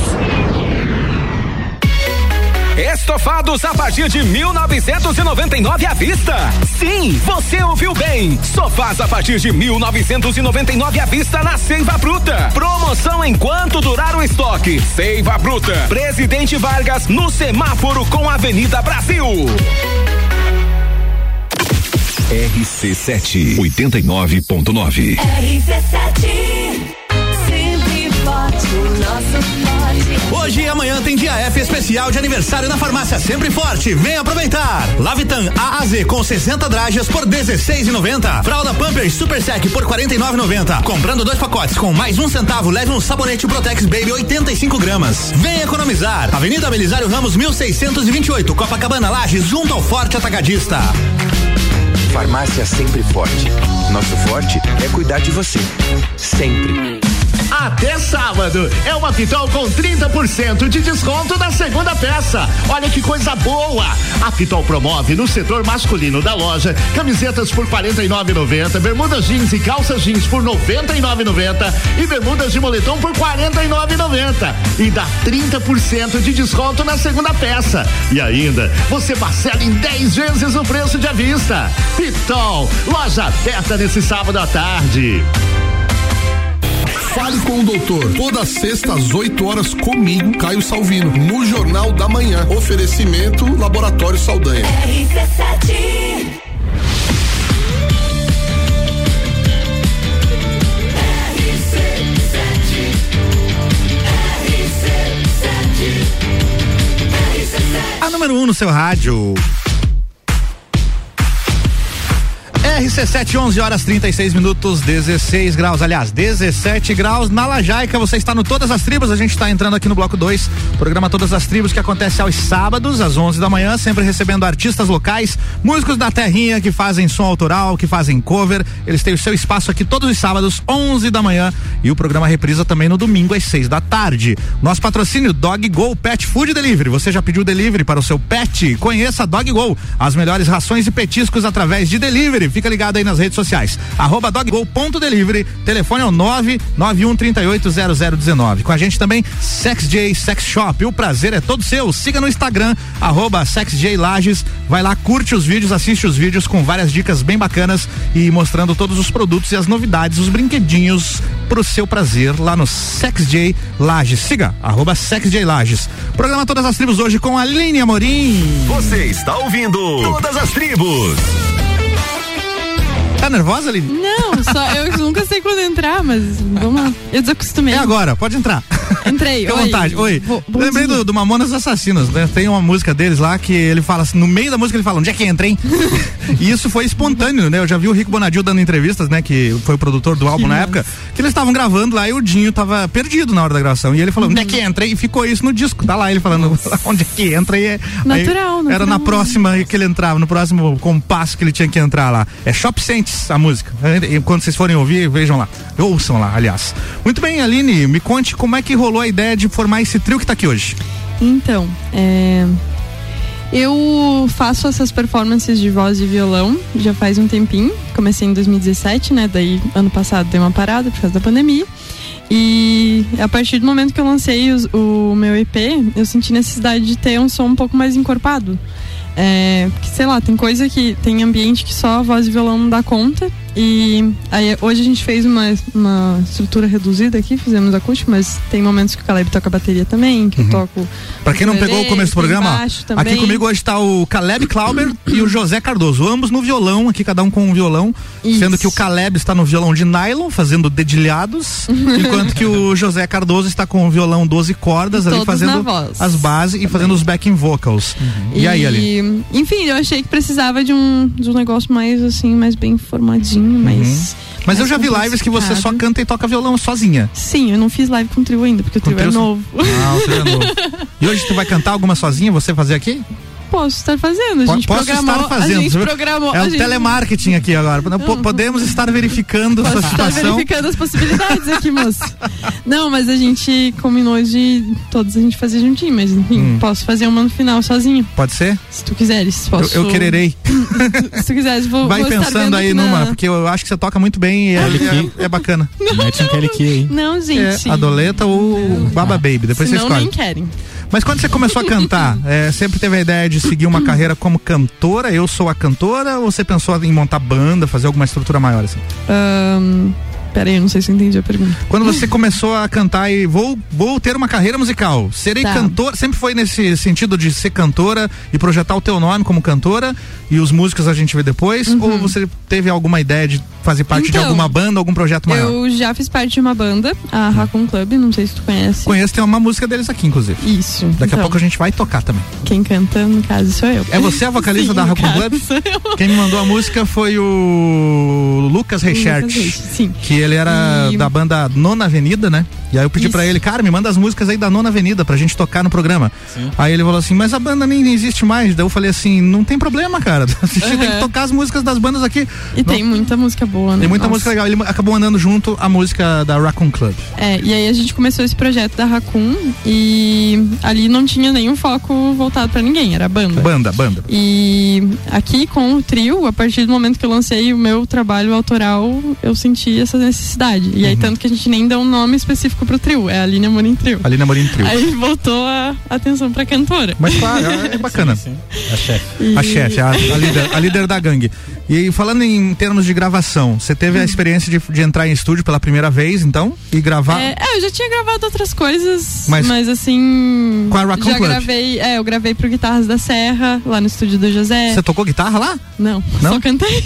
Estofados a partir de 1999 à vista. Sim, você ouviu bem. Sofás a partir de 1999 à vista na Seiva Bruta. Promoção enquanto durar o estoque. Seiva Bruta. Presidente Vargas no semáforo com Avenida Brasil. RC7 89.9. RC7 Sempre forte, o nosso. Hoje e amanhã tem dia F especial de aniversário na farmácia Sempre Forte. Vem aproveitar. Lavitan AAZ com 60 dragas por 16,90. Fralda Pampers Super Sec por 49,90. Comprando dois pacotes com mais um centavo, leve um sabonete Protex Baby 85 gramas. Vem economizar. Avenida Belisário Ramos 1628, Copacabana Lages, junto ao Forte Atacadista. Farmácia Sempre Forte. Nosso forte é cuidar de você. Sempre. Até sábado. é uma Pitol com 30% de desconto na segunda peça. Olha que coisa boa! A Pitol promove no setor masculino da loja camisetas por 49,90, bermudas jeans e calças jeans por 99,90 e bermudas de moletom por 49,90 e dá 30% de desconto na segunda peça. E ainda você parcela em 10 vezes o preço de à vista. Pitol, loja aberta nesse sábado à tarde. Fale com o doutor. Toda sexta às 8 horas comigo, Caio Salvino, no Jornal da Manhã. Oferecimento Laboratório Saldanha. RC7 A número 1 um no seu rádio. RC7, 11 horas 36 minutos, 16 graus. Aliás, 17 graus na Lajaica. Você está no Todas as Tribos. A gente está entrando aqui no bloco 2. Programa Todas as Tribos que acontece aos sábados, às 11 da manhã, sempre recebendo artistas locais, músicos da terrinha que fazem som autoral, que fazem cover. Eles têm o seu espaço aqui todos os sábados, 11 da manhã. E o programa reprisa também no domingo, às 6 da tarde. Nosso patrocínio Dog Go Pet Food Delivery. Você já pediu delivery para o seu pet? Conheça Dog Go. As melhores rações e petiscos através de delivery. Fica ligado aí nas redes sociais. Arroba doggo.delivery. Telefone é o 991380019. Com a gente também, SexJ Sex Shop. O prazer é todo seu. Siga no Instagram, arroba SexJ Lages. Vai lá, curte os vídeos, assiste os vídeos com várias dicas bem bacanas e mostrando todos os produtos e as novidades, os brinquedinhos pro seu prazer lá no SexJ Lages. Siga, arroba SexJ Lages. Programa Todas as Tribos hoje com a Aline Amorim. Você está ouvindo Todas as Tribos. Tá nervosa, Aline? Não, só eu nunca sei quando entrar, mas vamos lá. Eu desacostumei. É agora, pode entrar. Entrei, Fica à vontade. Oi. Bo- Lembrei do, do Mamonas Assassinos, né? Tem uma música deles lá que ele fala assim, no meio da música ele fala, onde é que entra, hein? e isso foi espontâneo, né? Eu já vi o Rico Bonadil dando entrevistas, né? Que foi o produtor do álbum na época, que eles estavam gravando lá e o Dinho tava perdido na hora da gravação. E ele falou, onde é que entra? E ficou isso no disco. Tá lá ele falando, onde é que entra? E é, Natural, aí Era na natural. próxima que ele entrava, no próximo compasso que ele tinha que entrar lá. É Shop Saints, a música. E Quando vocês forem ouvir, vejam lá. Ouçam lá, aliás. Muito bem, Aline, me conte como é que rolou a ideia de formar esse trio que tá aqui hoje. Então, é, eu faço essas performances de voz e violão já faz um tempinho. Comecei em 2017, né? Daí ano passado dei uma parada por causa da pandemia. E a partir do momento que eu lancei os- o meu EP, eu senti necessidade de ter um som um pouco mais encorpado. É, porque, sei lá, tem coisa que. Tem ambiente que só voz e violão não dá conta. E aí hoje a gente fez uma, uma estrutura reduzida aqui, fizemos acústico, mas tem momentos que o Caleb toca bateria também, que eu toco. Pra quem não pegou o começo do programa, também. aqui comigo hoje tá o Caleb Clauber e o José Cardoso, ambos no violão, aqui cada um com um violão, Isso. sendo que o Caleb está no violão de nylon, fazendo dedilhados, enquanto que o José Cardoso está com o violão 12 cordas ali fazendo as bases e fazendo os backing vocals. E, aí, ali? Enfim, eu achei que precisava de um, de um negócio mais assim, mais bem formadinho. Uhum. Mas eu mais já vi lives que você só canta e toca violão sozinha. Sim, eu não fiz live com trio ainda, porque o trio é trio, sim. novo. Ah, o trio é novo. E hoje tu vai cantar alguma sozinha, você fazer aqui? Posso estar fazendo, a gente Posso programou. estar fazendo. A gente programou. É o gente telemarketing aqui agora. Po- Podemos estar verificando Posso sua estar situação. verificando as possibilidades aqui, moço. Não, mas a gente combinou de todos a gente fazer juntinho, mas enfim, Hum. posso fazer uma no final sozinho. Pode ser? Se tu quiseres, posso. Eu, eu quererei. Se tu quiseres, vou. Vai vou estar pensando vendo aí numa, na- porque eu acho que você toca muito bem e é, é, é bacana. Mete um Kelly Key aí. Não, gente. É, a Doleta ou Baba Baby, depois Senão você escolhe. nem querem. Mas quando você começou a cantar, é, sempre teve a ideia de seguir uma carreira como cantora? Eu sou a cantora? Ou você pensou em montar banda, fazer alguma estrutura maior assim? Ahn, Peraí, eu não sei se eu entendi a pergunta. Quando você começou a cantar e vou, vou ter uma carreira musical, serei Tá. cantora, sempre foi nesse sentido de ser cantora e projetar o teu nome como cantora e os músicos a gente vê depois? Ou você teve alguma ideia de fazer parte de Uhum. Então, alguma banda, algum projeto maior? Eu já fiz parte de uma banda, a Raccoon Club, não sei se tu conhece. Conheço, tem uma música deles aqui, inclusive. Isso. Daqui a então, pouco a gente vai tocar também. Quem canta, no caso, sou eu. É você a vocalista Sim, da Raccoon Club? sou eu. Quem me mandou a música foi o Lucas Reichert. Sim. Que ele era E- da banda Nona Avenida, né? E aí eu pedi Isso. pra ele, cara, me manda as músicas aí da Nona Avenida pra gente tocar no programa. Aí ele falou assim, mas a banda nem existe mais. Daí eu falei assim, não tem problema, cara. A gente tem que tocar as músicas das bandas aqui. E tem muita música boa. boa. né? Tem muita Nossa. música legal. Ele acabou andando junto a música da Raccoon Club. É, e aí a gente começou esse projeto da Raccoon e ali não tinha nenhum foco voltado pra ninguém, era banda. Banda, banda. E aqui com o trio, a partir do momento que eu lancei o meu trabalho autoral, eu senti essa necessidade. E aí, Uhum. tanto que a gente nem deu um nome específico pro trio, é a Aline Amorim Trio. Aline Amorim Trio. Aí voltou a atenção pra cantora. Mas claro, é é bacana. A chefe. E- A chefe, a, a líder, a líder da gangue. E falando em termos de gravação, você teve a experiência de, de entrar em estúdio pela primeira vez, então, e gravar. É, é, eu já tinha gravado outras coisas, Mas- mas, assim. Com a Raccoon já Club? gravei, é, eu gravei pro Guitarras da Serra, lá no estúdio do José. Você tocou guitarra lá? Não, Não? só cantei.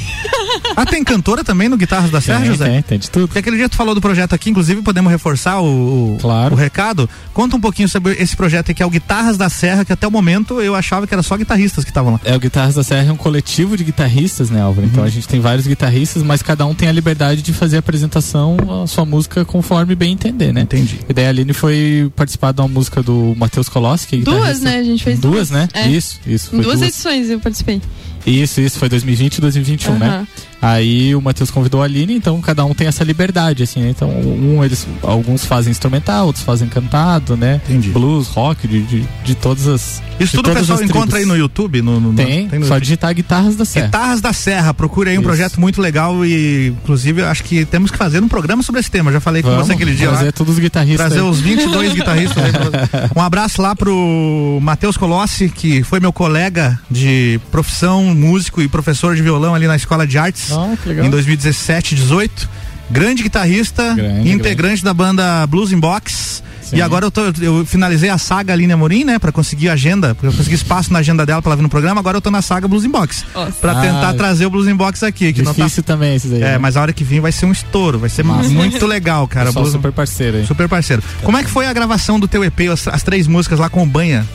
Ah, tem cantora também no Guitarras da Serra, Tem, José? tem, tem tudo. Porque aquele dia tu falou do projeto aqui, inclusive podemos reforçar o, Claro. o recado. Conta um pouquinho sobre esse projeto aí, que é o Guitarras da Serra, que até o momento eu achava que era só guitarristas que estavam lá. É, o Guitarras da Serra é um coletivo de guitarristas, né, Álvaro? Então a gente tem vários guitarristas, mas cada um tem a liberdade de fazer a apresentação, a sua música conforme bem entender, né? Entendi. E daí a Aline foi participar de uma música do Matheus Koloski, que é Duas, né? A gente fez duas. duas. né? É. Isso, isso. Duas duas. edições eu participei. Isso, isso, foi 2020 e 2021, né? Aí o Matheus convidou a Aline, então cada um tem essa liberdade, assim, né? Então, um, eles, alguns fazem instrumental, outros fazem cantado, né? Entendi. Blues, rock, de, de, de todas as. Isso tudo o pessoal encontra aí no YouTube? No, no- Tem, no só YouTube. digitar Guitarras da Serra. Guitarras da Serra, procure aí um Isso. projeto muito legal e, inclusive, acho que temos que fazer um programa sobre esse tema. Já falei com Vamos você aquele dia trazer lá. todos os guitarristas. Trazer aí. os 22 guitarristas aí. Um abraço lá pro Matheus Colossi, que foi meu colega de profissão, músico e professor de violão ali na Escola de Artes Ah, que legal. em 2017, 18. Grande guitarrista, Grande, integrante da banda Blues in Box. Sim. E agora eu, tô, eu finalizei a saga Aline Amorim, né? Pra conseguir agenda, pra eu conseguir espaço na agenda dela pra ela vir no programa. Agora eu tô na saga Blues in Box. Nossa. Pra tentar Ah, trazer o Blues in Box aqui. Que não tá Difícil também esses aí. é, né? mas a hora que vir vai ser um estouro, vai ser Massa. muito legal, cara. Blues- super parceiro aí. Super parceiro. Como é que foi a gravação do teu EP, as, as três músicas lá com o Banha?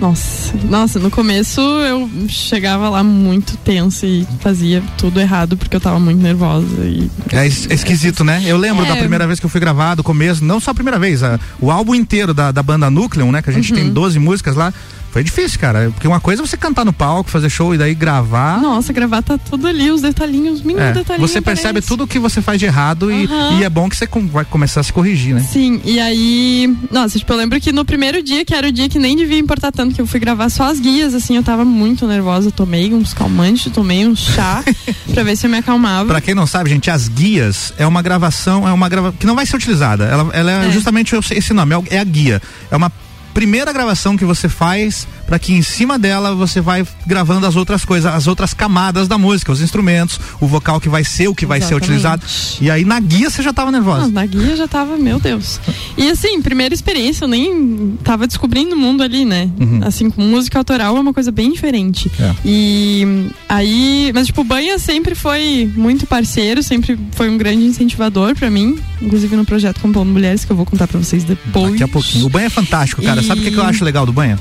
Nossa, nossa, no começo eu chegava lá muito tensa e fazia tudo errado porque eu tava muito nervosa e É, é esquisito, né? Eu lembro É. da primeira vez que eu fui gravar, do começo, não só a primeira vez, a- o álbum inteiro da, da banda Nucleon, né? Que a gente Uhum. tem 12 músicas lá. Foi difícil, cara. Porque uma coisa é você cantar no palco, fazer show e daí gravar. nossa, gravar tá tudo ali, os detalhinhos, mínimo É, detalhinho. você percebe aparece. tudo o que você faz de errado e, Aham. e é bom que você com- vai começar a se corrigir, né? Sim, e aí, nossa, tipo, eu lembro que no primeiro dia, que era o dia que nem devia importar tanto, que eu fui gravar só as guias, assim, eu tava muito nervosa, tomei uns calmantes, tomei um chá pra ver se eu me acalmava. Pra quem não sabe, gente, as guias é uma gravação, é uma grava que não vai ser utilizada. Ela, ela é, É. justamente esse nome, é é a guia. É uma primeira gravação que você faz para que em cima dela você vai gravando as outras coisas, as outras camadas da música, os instrumentos, o vocal que vai ser, o que vai ser utilizado. E aí na guia você já tava nervosa. Não, na guia já tava, meu Deus. E assim, primeira experiência, eu nem tava descobrindo o mundo ali, né? Uhum. Assim, com música autoral é uma coisa bem diferente. É. E aí, mas tipo, o Banha sempre foi muito parceiro, sempre foi um grande incentivador pra mim, inclusive no projeto Compondo Mulheres, que eu vou contar pra vocês depois. Daqui a pouquinho. O banho é fantástico, cara. E- Sabe o que, que eu acho legal do banho?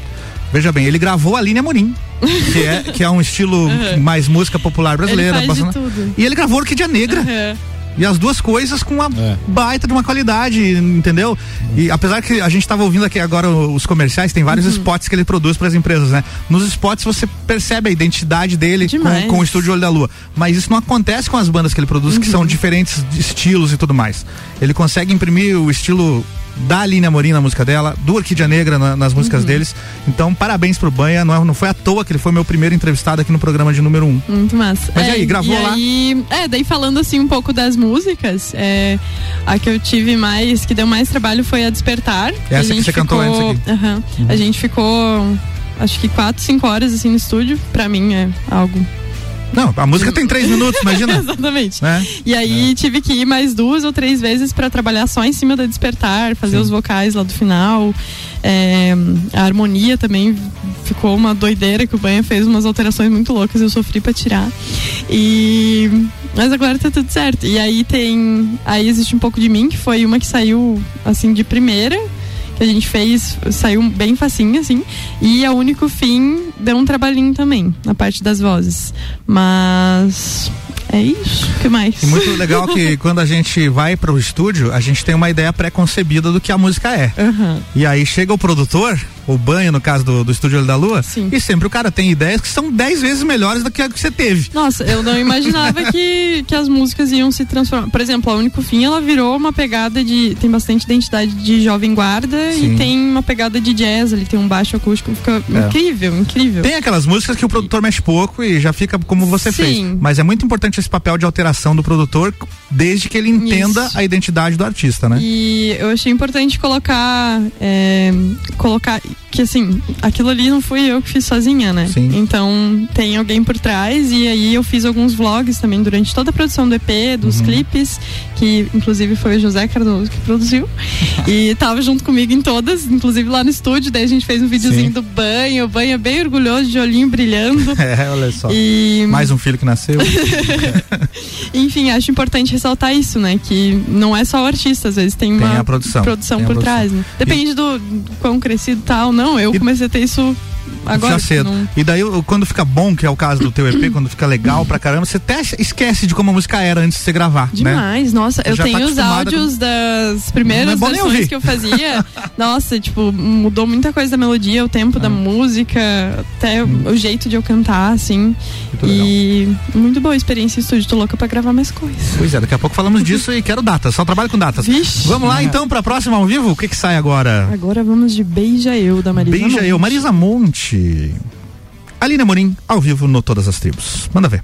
Veja bem, ele gravou a Linha Morim, que é, que é um estilo Uhum. mais música popular brasileira. Ele faz tudo. E ele gravou Orquídea Negra. Uhum. E as duas coisas com uma É. baita de uma qualidade, entendeu? E apesar que a gente estava ouvindo aqui agora os comerciais, tem vários Uhum. spots que ele produz para as empresas, né? Nos spots você percebe a identidade dele com, com o Estúdio Olho da Lua. Mas isso não acontece com as bandas que ele produz, que Uhum. são diferentes de estilos e tudo mais. Ele consegue imprimir o estilo da Aline Amorim na música dela, do Orquídea Negra na- nas músicas Uhum. deles. Então, parabéns pro Banha. Não, é- não foi à toa que ele foi meu primeiro entrevistado aqui no programa de número um. Muito massa. Mas e aí, gravou e lá? aí- é, daí falando assim um pouco das músicas, é, a que eu tive mais, que deu mais trabalho foi a Despertar. Essa a que gente você cantou ficou, antes aqui. Aham. A gente ficou, acho que quatro, cinco horas assim no estúdio. Pra mim é algo. Não, a música tem três minutos, imagina. Exatamente. né? E aí tive que ir mais duas ou três vezes pra trabalhar só em cima da Despertar, fazer os vocais lá do final. É, a harmonia também ficou uma doideira que o Banha fez umas alterações muito loucas, eu sofri pra tirar. E mas agora tá tudo certo. E aí tem, aí existe um pouco de mim que foi uma que saiu assim de primeira que a gente fez, saiu bem facinho, assim. E a Único Fim deu um trabalhinho também, na parte das vozes. Mas é isso. O que mais? E muito legal que quando a gente vai para o estúdio, a gente tem uma ideia pré-concebida do que a música é. Aham. E aí chega o produtor, o banho, no caso do, do Estúdio Olho da Lua. E sempre o cara tem ideias que são 10 vezes melhores do que a que você teve. Nossa, eu não imaginava que, que as músicas iam se transformar. Por exemplo, a Único Fim, ela virou uma pegada de. tem bastante identidade de jovem guarda Sim. e tem uma pegada de jazz, ali tem um baixo acústico, fica É. incrível, incrível. Tem aquelas músicas que o produtor mexe pouco e já fica como você Sim. fez. Mas é muito importante esse papel de alteração do produtor, desde que ele entenda Isso. a identidade do artista, né? E eu achei importante colocar. é, colocar. Que assim, aquilo ali não fui eu que fiz sozinha, né? Sim. Então tem alguém por trás. E aí eu fiz alguns vlogs também durante toda a produção do EP, dos Uhum. clipes, que inclusive foi o José Cardoso que produziu. e tava junto comigo em todas, inclusive lá no estúdio. Daí a gente fez um videozinho Sim. do banho, o banho é bem orgulhoso, de olhinho brilhando. É, olha só. E- Mais um filho que nasceu. Enfim, acho importante ressaltar isso, né? Que não é só o artista, às vezes tem Tem uma produção, produção tem por produção. trás, né? Depende do quão crescido tal, não. Eu comecei a ter isso agora. já cedo. não- E daí, quando fica bom, que é o caso do teu EP, quando fica legal pra caramba, você até esquece de como a música era antes de você gravar, né? Demais, nossa, eu tá tenho os acostumada áudios das Não é primeiras ouvir. versões que eu fazia. nossa, tipo, mudou muita coisa da melodia, o tempo Ah. da música, até Hum. o jeito de eu cantar, assim. e muito boa a experiência em estúdio, tô louca pra gravar mais coisas. Pois é, daqui a pouco falamos disso e quero datas, só trabalho com datas. Vamos lá então pra próxima ao vivo? O que que sai agora? Agora vamos de Beija Eu, da Marisa Beija Monte. eu, Marisa Monte. Aline Amorim, ao vivo no Todas as Tribos. Manda ver.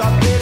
I've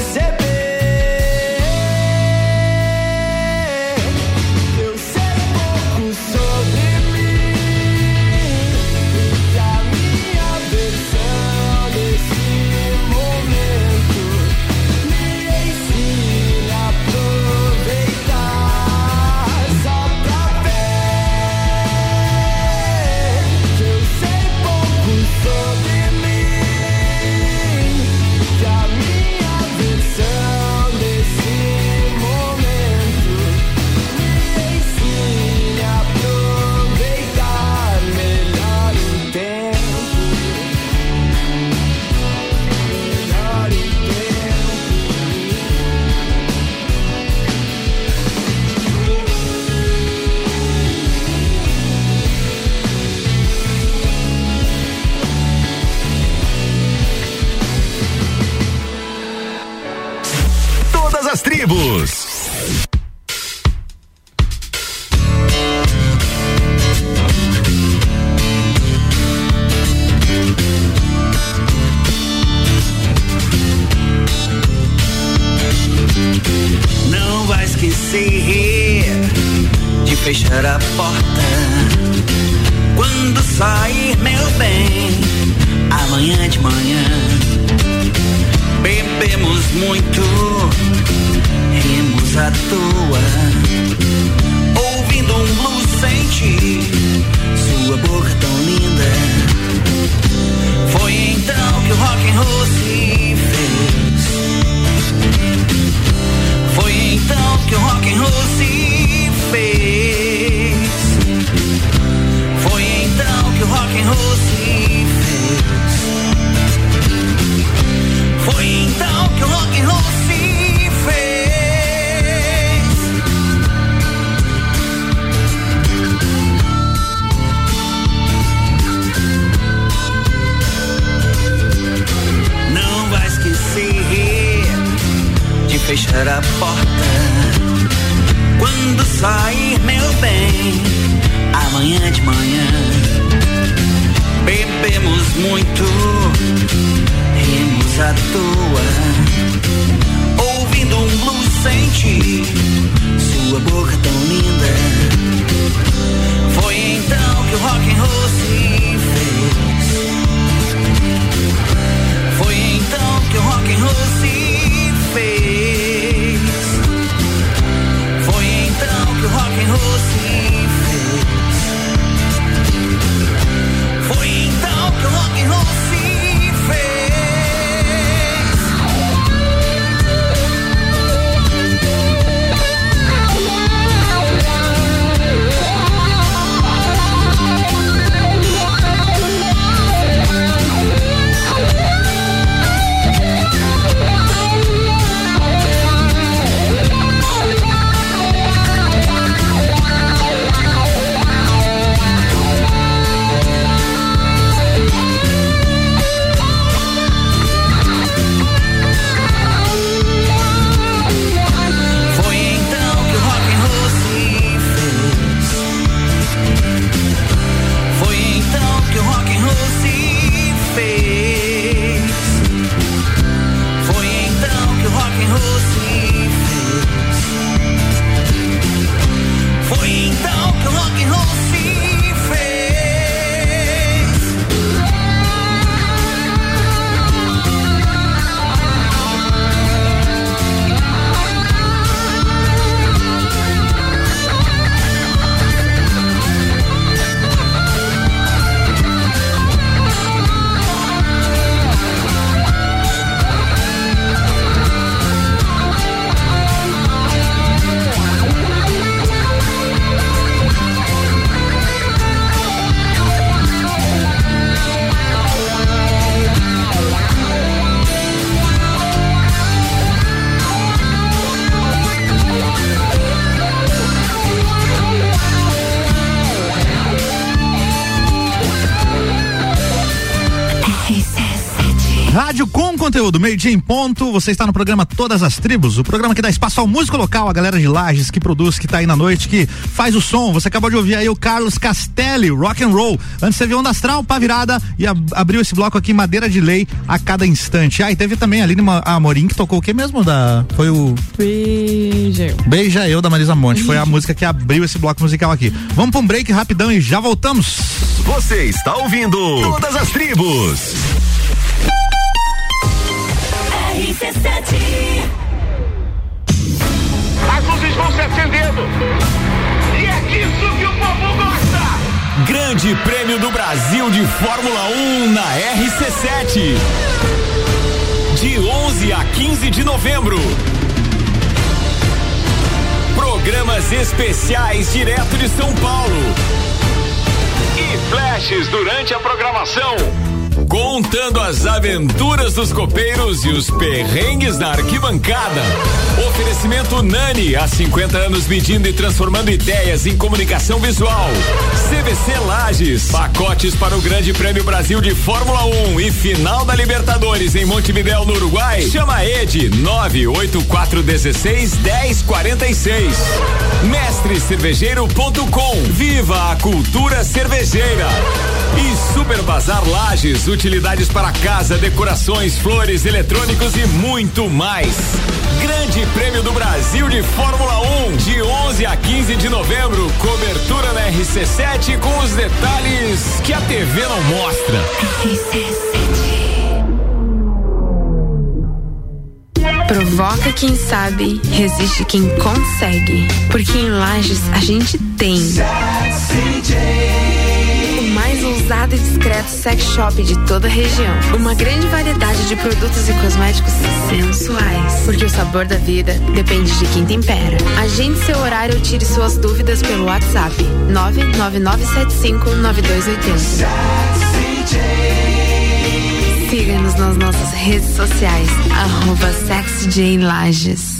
então que o rock and roll se conteúdo, meio-dia em ponto. Você está no programa Todas as Tribos, o programa que dá espaço ao músico local, a galera de Lages que produz, que tá aí na noite, que faz o som. Você acabou de ouvir aí o Carlos Castelli, rock and roll. Antes você viu Onda Astral, pá virada e ab abriu esse bloco aqui, Madeira de Lei, a cada instante. Ah, e teve também ali uma Amorim que tocou o que mesmo? Da, foi o. Beija eu. Beija eu da Marisa Monte. Foi a música que abriu esse bloco musical aqui. Vamos pra um break rapidão e já voltamos. Você está ouvindo Todas as Tribos. As luzes vão se acendendo. E é disso que o povo gosta. Grande Prêmio do Brasil de Fórmula 1 na RC7. De 11 a 15 de novembro. Programas especiais direto de São Paulo. E flashes durante a programação. Contando as aventuras dos copeiros e os perrengues na arquibancada. Oferecimento Nani, há 50 anos medindo e transformando ideias em comunicação visual. CVC Lages, pacotes para o Grande Prêmio Brasil de Fórmula 1 e final da Libertadores em Montevidéu, no Uruguai. Chama Ed 98416 1046. Mestrecervejeiro.com. Viva a cultura cervejeira. E Super Bazar Lages, utilidades para casa, decorações, flores, eletrônicos e muito mais. Grande Prêmio do Brasil de Fórmula 1, de 11 a 15 de novembro. Cobertura na RC7 com os detalhes que a TV não mostra. Provoca quem sabe, resiste quem consegue. Porque em Lages a gente tem. Ousado e discreto sex shop de toda a região. Uma grande variedade de produtos e cosméticos sensuais. Porque o sabor da vida depende de quem tempera. Agende seu horário ou tire suas dúvidas pelo WhatsApp 999759280. Siga-nos nas nossas redes sociais, arroba SexyJLages.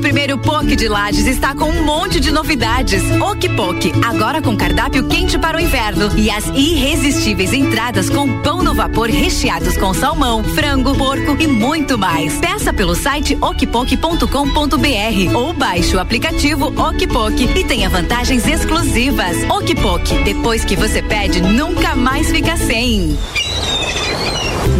Primeiro POC de Lages está com um monte de novidades. Ok Poke, agora com cardápio quente para o inverno. E as irresistíveis entradas com pão no vapor recheados com salmão, frango, porco e muito mais. Peça pelo site okpok.com.br ou baixe o aplicativo Okpok e tenha vantagens exclusivas. Okpok, depois que você pede, nunca mais fica sem.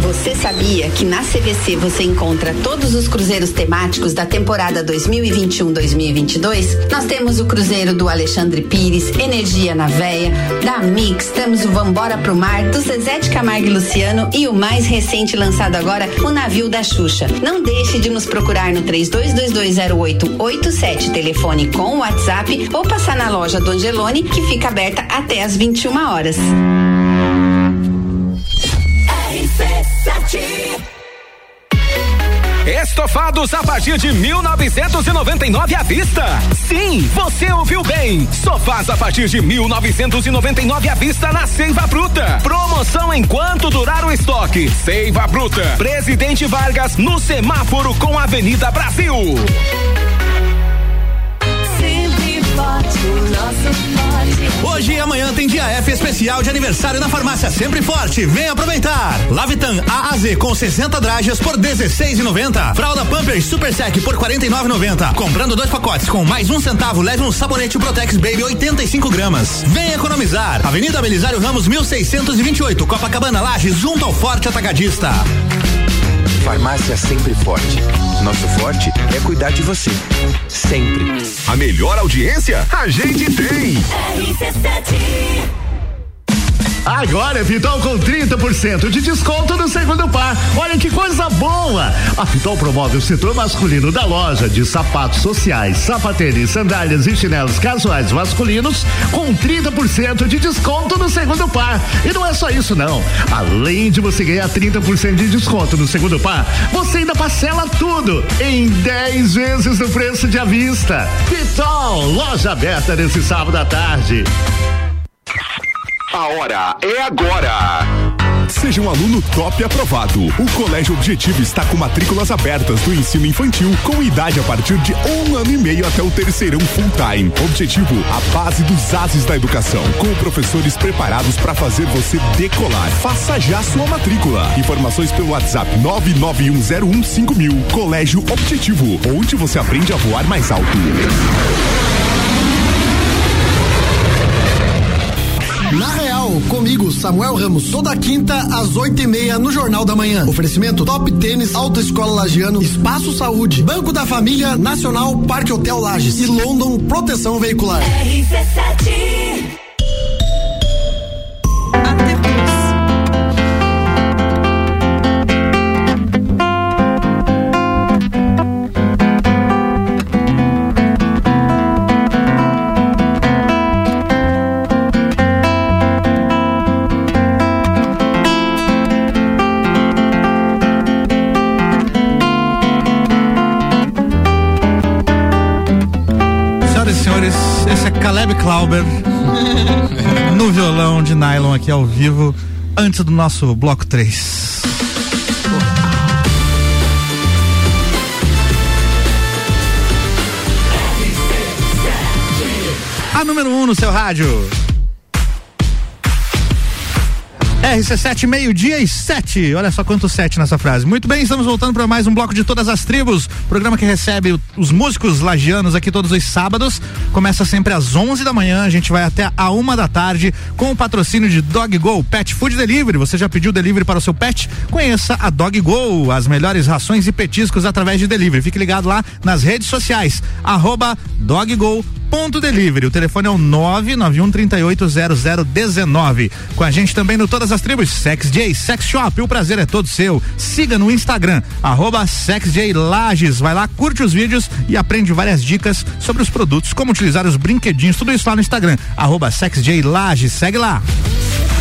Você sabia que na CVC você encontra todos os cruzeiros temáticos da temporada 2021-2022? Nós temos o cruzeiro do Alexandre Pires, Energia na Véia, da Mix, temos o Vambora pro Mar, do Zezé de Camargo e Luciano e o mais recente lançado agora, o Navio da Xuxa. Não deixe de nos procurar no 32220887, telefone com WhatsApp ou passar na loja do Angelone, que fica aberta até às 21 horas. Estofados a partir de 1999 à vista. Sim, você ouviu bem. Sofás a partir de 1999 à vista na Seiva Bruta. Promoção enquanto durar o estoque. Seiva Bruta. Presidente Vargas no semáforo com Avenida Brasil. Sempre forte, o nosso. Hoje e amanhã tem dia F especial de aniversário na farmácia Sempre Forte. Vem aproveitar. Lavitan A a Z com 60 dragas por 16,90. Fralda Pampers Super Sec por 49,90. Comprando dois pacotes com mais um centavo, leve um sabonete Protex Baby 85 gramas. Vem economizar. Avenida Belisário Ramos 1628, Copacabana Lages, junto ao Forte Atacadista. Farmácia Sempre Forte. Nosso forte é cuidar de você. Sempre. A melhor audiência a gente tem. Agora é Pitol com 30% de desconto no segundo par. Olha que coisa boa! A Pitol promove o setor masculino da loja de sapatos sociais, sapatênis, sandálias e chinelos casuais masculinos com 30% de desconto no segundo par. E não é só isso não. Além de você ganhar 30% de desconto no segundo par, você ainda parcela tudo em 10 vezes no preço de à vista. Pitol, loja aberta nesse sábado à tarde. A hora é agora. Seja um aluno top aprovado. O Colégio Objetivo está com matrículas abertas do ensino infantil com idade a partir de um ano e meio até o terceirão full time. Objetivo, a base dos ases da educação, com professores preparados para fazer você decolar. Faça já sua matrícula. Informações pelo WhatsApp 991015000. Colégio Objetivo, onde você aprende a voar mais alto. Na Real, comigo, Samuel Ramos, toda quinta às oito e meia no Jornal da Manhã. Oferecimento Top Tênis, Autoescola Lagiano, Espaço Saúde, Banco da Família, Nacional, Parque Hotel Lages e London Proteção Veicular. RC7 nylon aqui ao vivo, antes do nosso bloco 3. A número 1 um no seu rádio. RC7, meio-dia e sete. Olha só quanto sete nessa frase. Muito bem, estamos voltando para mais um bloco de todas as tribos. Programa que recebe os músicos lagianos aqui todos os sábados. Começa sempre às 11 da manhã. A gente vai até a uma da tarde com o patrocínio de Dog Go Pet Food Delivery. Você já pediu delivery para o seu pet? Conheça a Dog Go, as melhores rações e petiscos através de delivery. Fique ligado lá nas redes sociais. Arroba Dog Go ponto delivery. O telefone é o 991380019. Com a gente também no Todas as Tribos, Sex J, Sex Shop, o prazer é todo seu. Siga no Instagram, arroba Sex J Lages. Vai lá, curte os vídeos e aprende várias dicas sobre os produtos, como utilizar os brinquedinhos, tudo isso lá no Instagram, arroba Sex J Lages. Segue lá.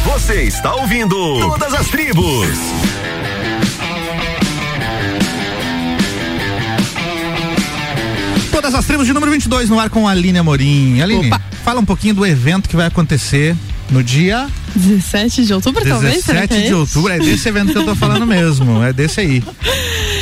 Você está ouvindo Todas as Tribos. Todas as tribos de número 22 no ar com a Aline Amorim. Aline, fala um pouquinho do evento que vai acontecer no dia 17 de outubro, talvez? Será 17 que é de outubro, é desse evento que eu tô falando mesmo, é desse aí.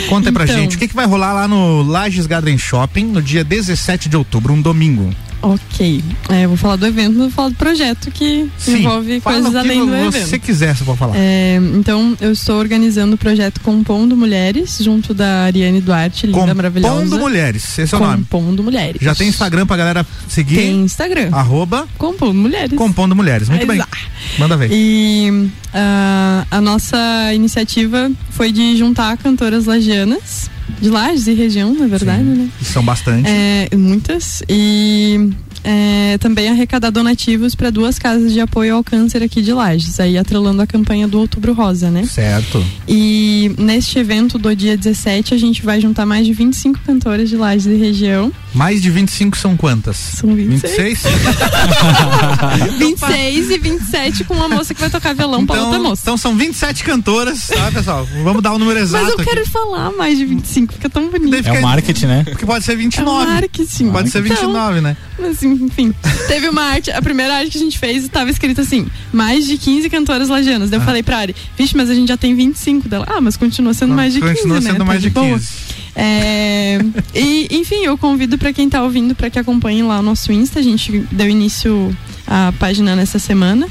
Conta aí pra Então. gente, o que, que vai rolar lá no Lages Garden Shopping no dia 17 de outubro, um domingo? Ok. É, eu vou falar do evento, não vou falar do projeto que Sim, envolve coisas além do você evento. quiser, você pode falar. É, então, eu estou organizando o projeto Compondo Mulheres, junto da Ariane Duarte, linda, maravilhosa. Compondo Mulheres, esse é o nome. Compondo Mulheres. Já tem Instagram pra galera seguir? Tem Instagram. Arroba Compondo Mulheres. Compondo Mulheres, muito bem. Exato. Manda ver. E ah, a nossa iniciativa foi de juntar cantoras lagianas, de Lages e região, na verdade, né? E São bastante. É, muitas. E é, também arrecadar donativos para duas casas de apoio ao câncer aqui de Lages, aí atrelando a campanha do Outubro Rosa, né? Certo. E neste evento do dia 17, a gente vai juntar mais de 25 cantoras de Lages e região. Mais de 25 são quantas? São 26. 26? 26 e 27 com uma moça que vai tocar violão pra outra moça. Então são 27 cantoras, tá, pessoal? Vamos dar o número exato. Mas eu quero aqui. falar mais de 25, fica tão bonito. É o marketing, né? Porque pode ser 29. É o marketing. Pode ser Então, 29, né? Mas enfim, teve uma arte, a primeira arte que a gente fez estava escrito assim: mais de 15 cantoras lagianas. Ah. Daí eu falei pra Ari, vixe, mas a gente já tem 25 dela. Ah, mas continua sendo mais de 15. Continua né? sendo Tá mais de boa. 15. É, e, enfim, eu convido pra quem tá ouvindo para que acompanhe lá o nosso Insta. A gente deu início à página nessa semana.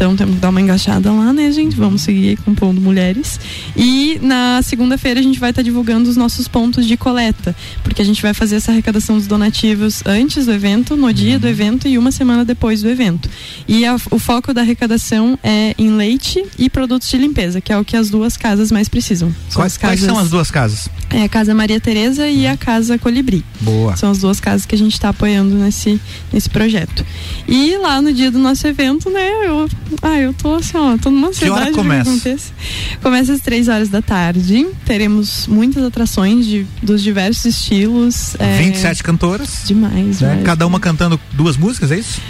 Então temos que dar uma engaixada lá, né, gente? Vamos seguir compondo mulheres. E na segunda-feira a gente vai estar divulgando os nossos pontos de coleta, porque a gente vai fazer essa arrecadação dos donativos antes do evento, no dia do evento e uma semana depois do evento. E a- o foco da arrecadação é em leite e produtos de limpeza, que é o que as duas casas mais precisam. São Quais, as quais casas- são as duas casas? É a Casa Maria Tereza e a Casa Colibri. Boa. São as duas casas que a gente está apoiando nesse, nesse projeto. E lá no dia do nosso evento, né, eu, ah, eu tô assim, ó, tô numa Que hora ansiedade. começa? que. Começa às três horas da tarde. Teremos muitas atrações de, dos diversos estilos. é, 27 cantoras. Demais, né? Cada uma cantando duas músicas, é isso?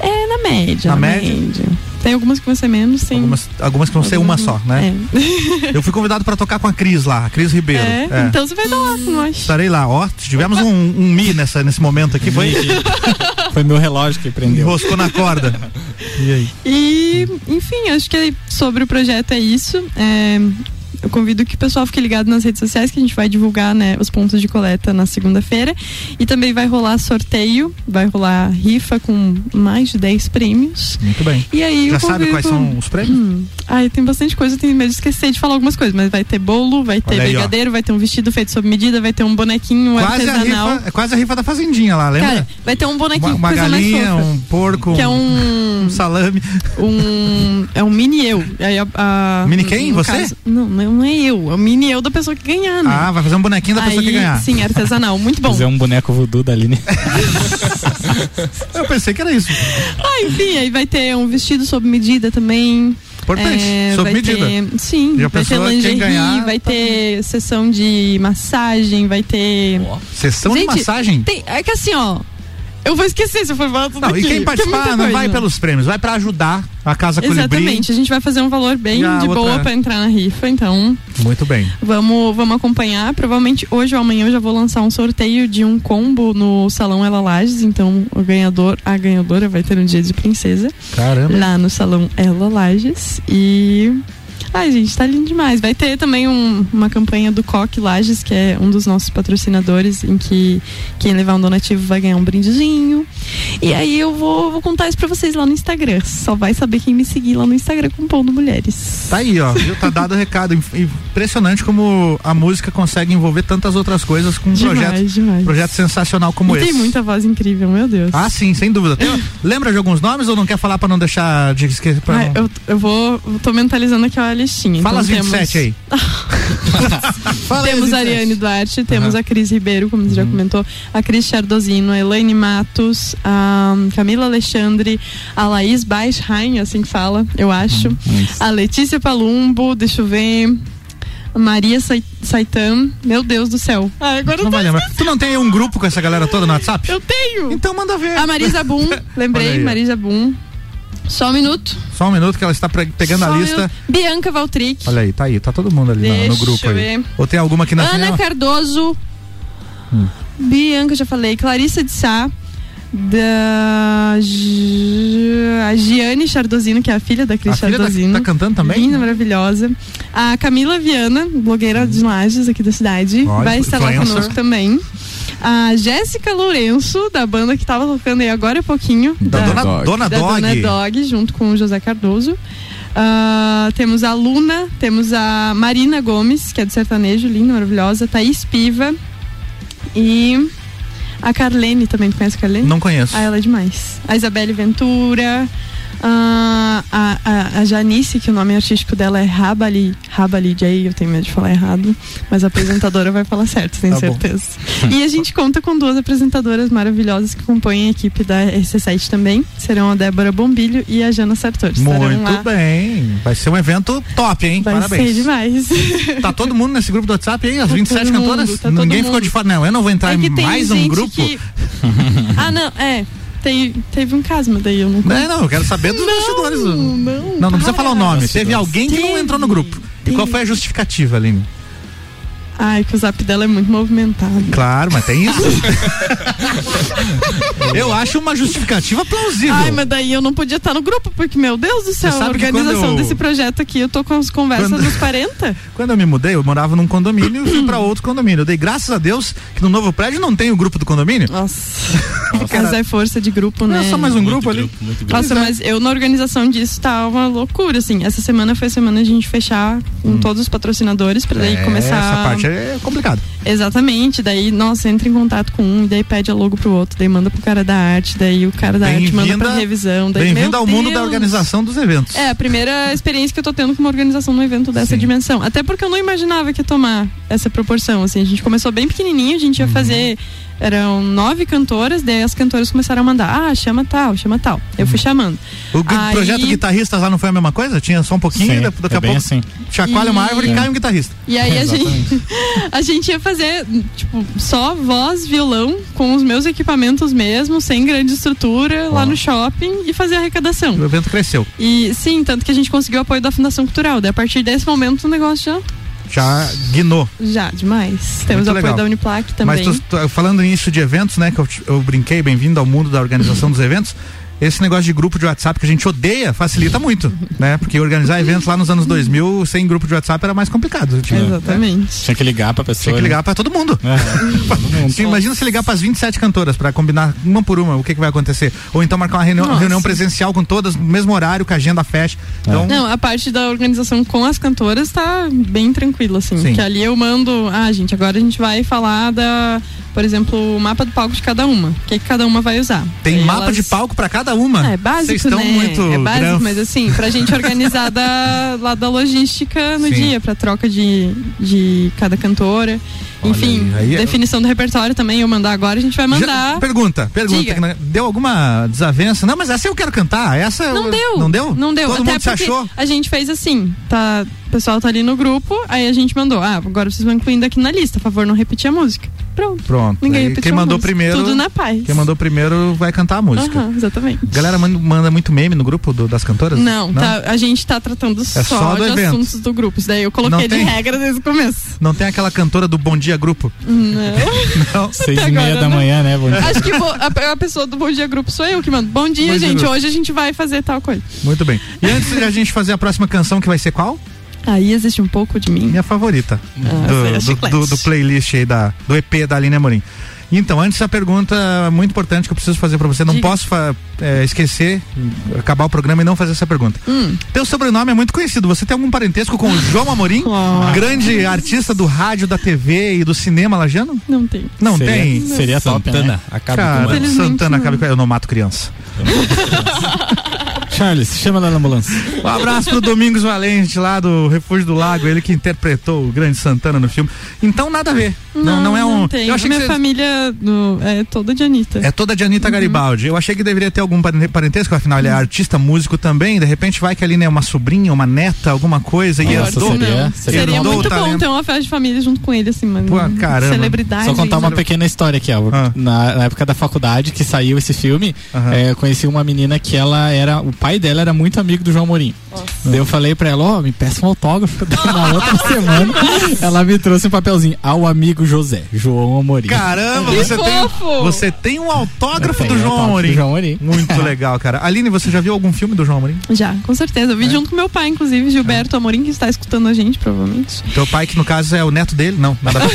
É na média. Na Na, média? média. Tem algumas que vão ser menos, tem. Algumas, algumas que vão ser uma só, né? É. Eu fui convidado para tocar com a Cris lá, a Cris Ribeiro. É, É. Então você vai dar lá com nós. Estarei lá, ó. Tivemos um, um mi nessa, nesse momento aqui, foi? Foi meu relógio que prendeu. Enroscou na corda. E aí? E, enfim, acho que sobre o projeto é isso. É, eu convido que o pessoal fique ligado nas redes sociais que a gente vai divulgar né, os pontos de coleta na segunda-feira. E também vai rolar sorteio, vai rolar rifa com mais de 10 prêmios. Muito bem. E aí Já eu sabe convido- quais são os prêmios? Hum. Ai, tem bastante coisa, eu tenho medo de esquecer de falar algumas coisas, mas vai ter bolo, vai ter ó. brigadeiro, vai ter um vestido feito sob medida, vai ter um bonequinho Quase a, artesanal. rifa, é quase a rifa da Fazendinha lá, lembra? Cara, vai ter um bonequinho uma, uma galinha, um porco, Que é um. um salame. Um. É um mini eu. Aí a, a- Mini quem? Você? caso- não, não é eu. É o mini eu da pessoa que ganhar, né? Ah, vai fazer um bonequinho da pessoa Aí, que ganhar. Sim, artesanal. Muito bom. Fazer um boneco voodoo da Aline. Eu pensei que era isso. Ah, enfim, aí vai ter um vestido sob medida também. Importante, sob vai medida. ter- sim, E a vai ter pessoa, quem lingerie, ganhar, vai ter sessão de massagem, vai ter. Sessão de Gente, massagem? tem- é que assim, ó. Eu vou esquecer se eu for falar tudo Não, e aqui, quem porque é participar não coisa. vai pelos prêmios, vai pra ajudar a Casa Colibri. Exatamente, a gente vai fazer um valor bem de boa outra- pra entrar na rifa, então Muito bem. Vamos, vamos acompanhar. Provavelmente hoje ou amanhã eu já vou lançar um sorteio de um combo no Salão Ela Lages. Então o ganhador, a ganhadora vai ter um dia de princesa Caramba. lá no Salão Ela Lages. E. Ai, gente, tá lindo demais. Vai ter também um- uma campanha do Coque Lages, que é um dos nossos patrocinadores, em que quem levar um donativo vai ganhar um brindezinho. E aí eu vou, vou contar isso pra vocês lá no Instagram. Só vai saber quem me seguir lá no Instagram com Pondo Mulheres. Tá aí, ó. Viu? Tá dado o recado. Im- Impressionante como a música consegue envolver tantas outras coisas com um Demais, projeto, demais. projeto sensacional como e esse. tem muita voz incrível, meu Deus. Ah, sim, sem dúvida. Tem- lembra de alguns nomes ou não quer falar pra não deixar de esquecer? pra Ai, não- eu, eu vou. tô mentalizando aqui a listinha. Fala então, as 27 temos, aí. Fala Temos a 27. Ariane Duarte, temos Aham. a Cris Ribeiro, como você já comentou, a Cris Chardozino, a Elaine Matos, a Camila Alexandre, a Laís Baixheim, assim que fala, eu acho. A Letícia Palumbo, deixa eu ver. A Maria Sai- Saitam, meu Deus do céu. Ah, agora eu Não tô vai lembrar. Tu não tem um grupo com essa galera toda no WhatsApp? Eu tenho! Então manda ver. A Marisa Boom, lembrei. Marisa Boom. Só um minuto. Só um minuto que ela está pegando Só a lista. minuto. Bianca Valtric. Olha aí, tá aí, tá todo mundo ali na- no Deixa grupo eu aí. ver. Ou tem alguma aqui na Ana? Cardoso. Hum. Bianca, já falei. Clarissa de Sá. Da Giane Chardozino, que é a filha da Cris da- Chardozino. tá cantando também? Linda, maravilhosa. A Camila Viana, blogueira de Lages aqui da cidade. Vai estar lá conosco também. A Jéssica Lourenço, da banda que tava tocando aí agora há pouquinho. Da Dona- Dona da Dog. Dona Dog, junto com o José Cardoso. Ah, temos a Luna, temos a Marina Gomes, que é do sertanejo, linda, maravilhosa. Thaís Piva. E a Carlene também. Tu conhece a Carlene? Não conheço. Ah, ela é demais. A Isabelle Ventura. A, a, a Janice, que o nome artístico dela é Rabali. Rabali Jay, eu tenho medo de falar errado. Mas a apresentadora vai falar certo, tenho Tá bom. certeza. E a gente conta com duas apresentadoras maravilhosas que compõem a equipe da RC7 também. Serão a Débora Bombilho e a Jana Sartor. Muito bem. Vai ser um evento top, hein? Vai Parabéns. ser demais. Tá todo mundo nesse grupo do WhatsApp aí? As Tá 27 todo cantoras? mundo, tá Ninguém ficou de fora. Não, eu não vou entrar É em mais um grupo. que- ah, não, é. Tem, teve um caso, mas daí eu não Não, não, eu quero saber dos bastidores. Não, não, não precisa falar o nome. Teve alguém que não entrou no grupo. E qual foi a justificativa, Aline? Ai, que o zap dela é muito movimentado. Claro, mas tem isso. eu acho uma justificativa plausível. Ai, mas daí eu não podia estar no grupo, porque, meu Deus do céu, a organização eu- desse projeto aqui, eu tô com as conversas Quando- dos 40. Quando eu me mudei, eu morava num condomínio e fui pra outro condomínio. Eu dei graças a Deus que no novo prédio não tem o grupo do condomínio. Nossa. Mas é força de grupo, né? Não, só mais um grupo ali. Nossa, mas eu na organização disso tá uma loucura, assim. Essa semana foi a semana de a gente fechar com todos os patrocinadores pra daí É, começar essa parte é complicado. Exatamente, daí, nossa, entra em contato com um, daí pede a logo pro outro, daí manda pro cara da arte, daí o cara da arte manda pra revisão. Bem-vindo ao mundo da Deus. organização dos eventos. É, a primeira experiência que eu tô tendo com uma organização num evento dessa dimensão. Até porque eu não imaginava que ia tomar essa proporção, assim. A gente começou bem pequenininho, a gente Uhum. ia fazer... Eram nove cantoras, daí as cantoras começaram a mandar, ah, chama tal, chama tal. Eu fui chamando. O Aí- projeto Guitarristas lá não foi a mesma coisa? Tinha só um pouquinho Sim, daqui a é bem pouco assim. chacoalha uma E- árvore e cai um guitarrista. E aí a gente, a gente ia fazer, tipo, só voz, violão, com os meus equipamentos mesmo, sem grande estrutura, lá no shopping e fazer arrecadação. O evento cresceu. E sim, tanto que a gente conseguiu o apoio da Fundação Cultural. Daí a partir desse momento o negócio já. Já guinou. Já, demais. Temos Muito o apoio legal. da Uniplac também. Mas tu- tu- falando nisso de eventos, né, que eu, eu brinquei, bem-vindo ao mundo da organização dos eventos. Esse negócio de grupo de WhatsApp que a gente odeia facilita muito, né? Porque organizar eventos lá nos anos 2000 sem grupo de WhatsApp era mais complicado. Tinha, Exatamente. Tinha que ligar pra pessoa. Tinha que né? ligar pra todo mundo. Sim, imagina se ligar pras 27 cantoras pra combinar uma por uma o que, que vai acontecer. Ou então marcar uma reunião, Nossa. reunião presencial com todas no mesmo horário, com a agenda fecha. Então, Não, a parte da organização com as cantoras tá bem tranquila, assim. Sim. Que ali eu mando, ah, gente, agora a gente vai falar da, por exemplo, o mapa do palco de cada uma. O que, que cada uma vai usar. tem Aí mapa elas- de palco pra cada uma. É básico, Vocês estão né? muito é básico, granf- mas assim, pra gente organizar da, lá da logística no Sim. dia, pra troca de, de cada cantora. Enfim, aí, é- definição do repertório também, eu mandar agora, a gente vai mandar. Já- pergunta, pergunta. Diga. Deu alguma desavença? Não, mas essa eu quero cantar. Essa eu- Não deu. Não deu? Não deu. Todo Até mundo se porque achou? A gente fez assim, tá? O pessoal tá ali no grupo, aí a gente mandou, ah, agora vocês vão incluindo aqui na lista, por favor, não repetir a música. Pronto. Pronto. Ninguém Aí repetiu quem a mandou música. primeiro. Tudo na paz. Quem mandou primeiro vai cantar a música. Aham, exatamente. Galera manda, manda muito meme no grupo do- das cantoras? Não, Tá, a gente tá tratando só, É só do de evento. assuntos do grupo. Isso daí eu coloquei Não de tem? regra desde o começo. Não tem aquela cantora do Bom Dia Grupo? Não. Não. Seis Até e meia agora, da né? manhã, né? Bom dia. Acho que vou- a, a pessoa do Bom Dia Grupo sou eu que mando. Bom dia, Bom dia, gente. grupo. Hoje a gente vai fazer tal coisa. Muito bem. E antes de a gente fazer a próxima canção, que vai ser qual? Aí existe um pouco de mim. Minha favorita. Ah, do, é do- do- do playlist aí, da, do EP da Aline Amorim. Então, antes a pergunta muito importante que eu preciso fazer pra você. Não Diga. posso é, esquecer, acabar o programa e não fazer essa pergunta. Hum. Teu sobrenome é muito conhecido. Você tem algum parentesco com o João Amorim? Grande artista do rádio, da TV e do cinema lajano? Não tem. Não Seria- tem? seria top, Santana, né? acaba Cara, com. Santana acaba com Eu não mato criança. Charles, chama lá na ambulância. Um abraço pro Domingos Valente, lá do Refúgio do Lago, ele que interpretou o grande Santana no filme. Então, nada a ver. Não, não, é um. tem. Eu achei Minha que você- família no- é toda de Anitta. É toda de Uhum. Anitta Garibaldi. Eu achei que deveria ter algum paren- parentesco, afinal ele é artista, músico também. De repente vai que ali é uma sobrinha, uma neta, alguma coisa e Nossa, herdou. seria- Não, seria seria muito bom ter uma festa de família junto com ele, assim, mano. Pô, caramba. Celebridade. Só contar uma pequena história aqui, Álvaro. Ah. Na, na época da faculdade que saiu esse filme, Aham. é, eu conheci uma menina que ela era. O pai dela era muito amigo do João Morim. Daí eu falei pra ela, ó, me peça um autógrafo. Daí na outra semana ela me trouxe um papelzinho. Ao amigo José, João Amorim. Caramba, Que você tem, você tem um autógrafo do João autógrafo Amorim. do João Amorim. Muito legal, cara. Aline, você já viu algum filme do João Amorim? Já, com certeza. Eu vi junto com meu pai, inclusive, Gilberto Amorim, que está escutando a gente, provavelmente. Teu pai, que no caso é o neto dele? Não, nada.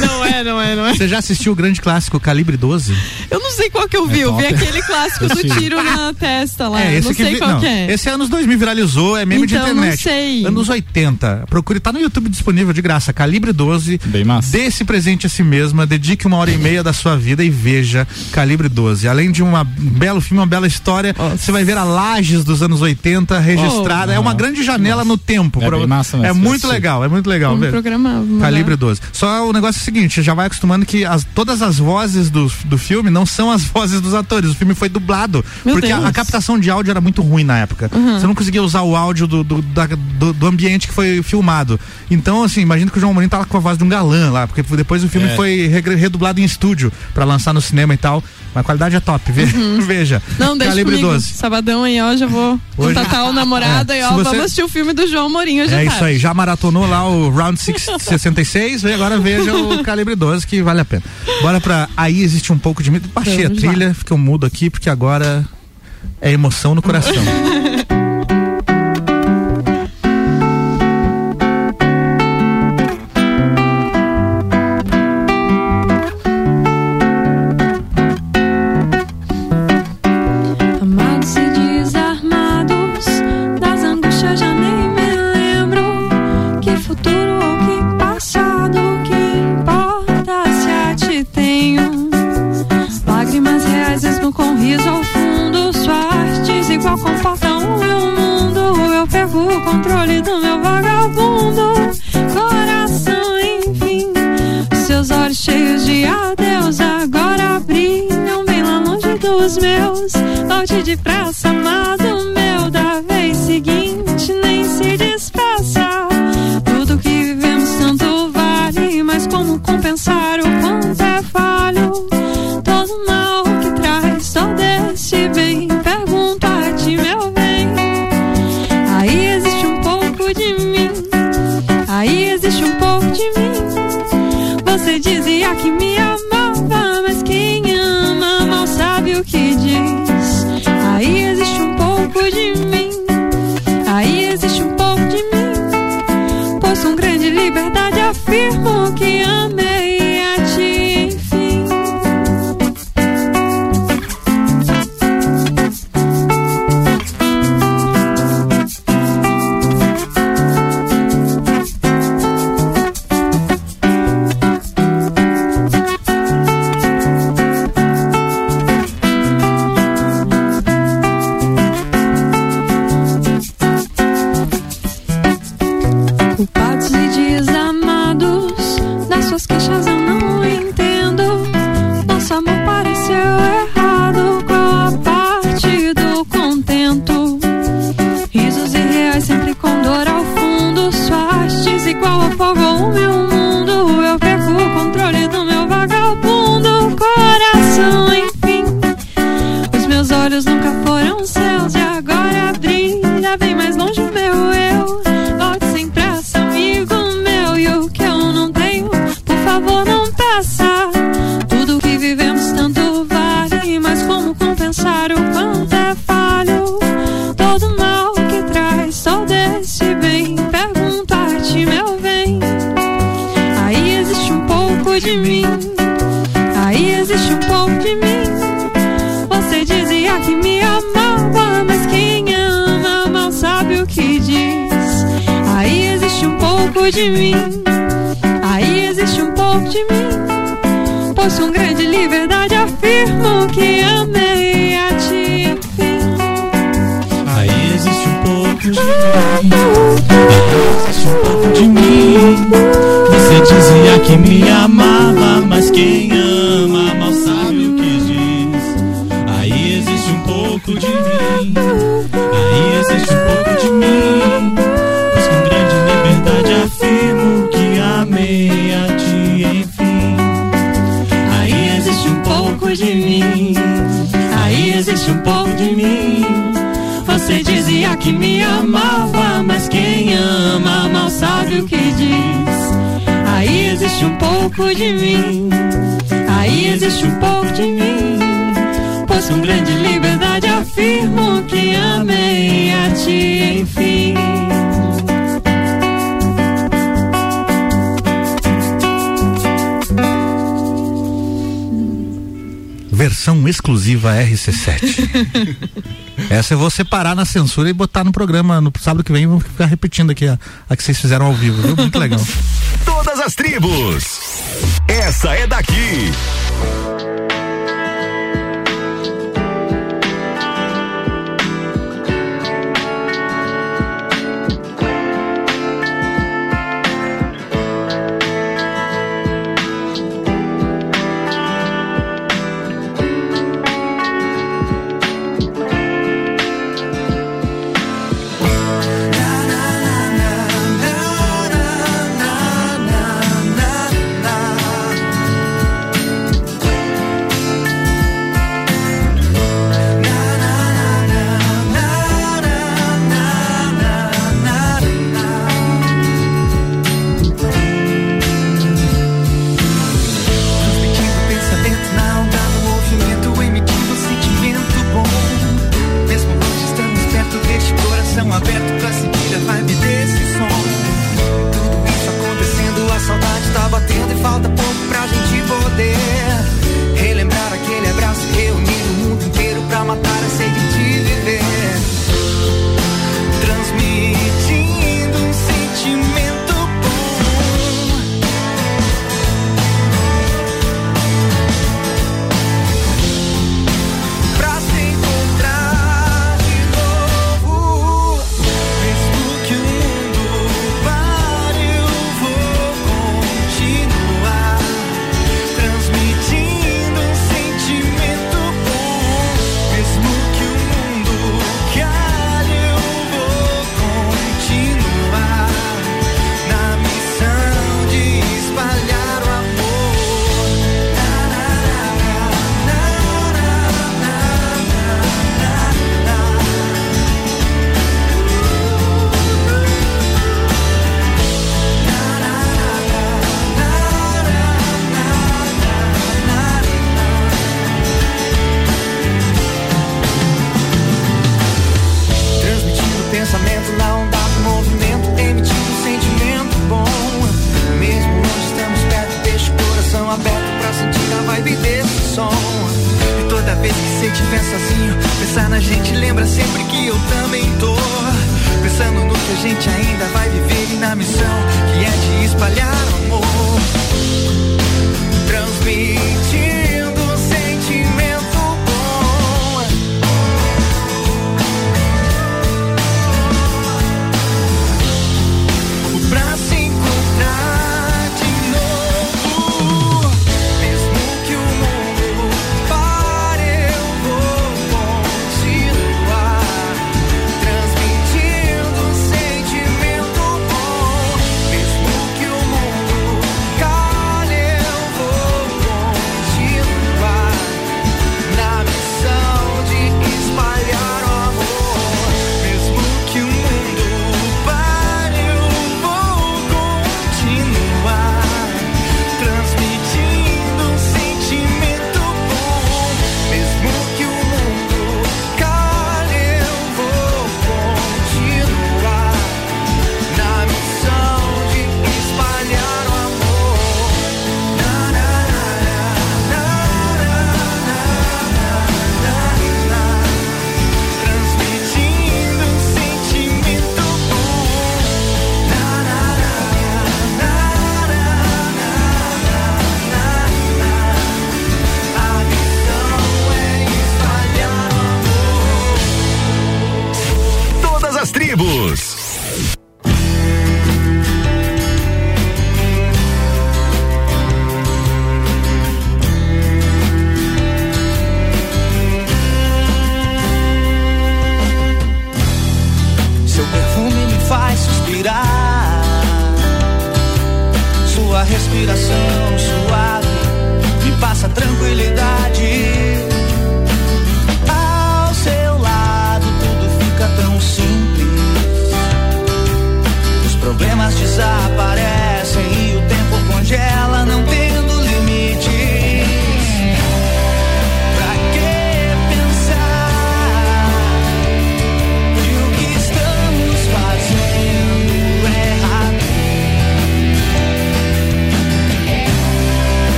Não é, não é, não é. Você já assistiu o grande clássico Calibre 12? Eu não sei qual que eu vi. eu vi aquele clássico do tiro na testa lá. É, esse não que sei vi- qual não, que é. Esse é anos 2000 viralizou, é meme de Então, não internet. sei. Anos 80. Procure, tá no YouTube disponível de graça. Calibre 12. Bem massa. Dê esse presente a si mesma, dedique uma hora e meia da sua vida e veja Calibre 12. Além de uma- um belo filme, uma bela história, você vai ver a Lages dos anos 80 registrada. Oh. é uma grande janela no tempo. É pra- bem massa é muito esse- legal, é muito legal. Vamos programar. vamos Calibre mandar. 12. Só o negócio é o seguinte, já vai acostumando que as- todas as vozes do, do filme não são as vozes dos atores. O filme foi dublado. Meu porque a, a captação de áudio era muito ruim na época. Uhum. Você não conseguia usar o áudio do, do, da- do- do ambiente que foi filmado. Então, assim, imagina que o João Mourinho tá lá com a voz de um galã lá, porque depois o filme É. foi redublado em estúdio pra lançar no cinema e tal. Mas a qualidade é top, ve- veja. Uhum. Não, deixa Calibre comigo. 12. Sabadão aí, ó, já vou Hoje- contatar o namorado É, e ó, você- vamos assistir o filme do João Mourinho hoje É isso aí, já maratonou lá o Round six- 66 e agora veja o Calibre 12 que vale a pena. Bora pra Aí Existe um pouco de medo. Baixei a Vamos lá. trilha, fiquei mudo aqui porque agora é emoção no coração. pouco de mim. Aí existe um pouco de mim. Posso um grande liberdade, afirmo que amei a ti, enfim. Versão exclusiva RC7. Essa eu vou separar na censura e botar no programa no sábado que vem. Vamos ficar repetindo aqui a, a que vocês fizeram ao vivo, viu? Muito legal. Todas as tribos. Essa é daqui.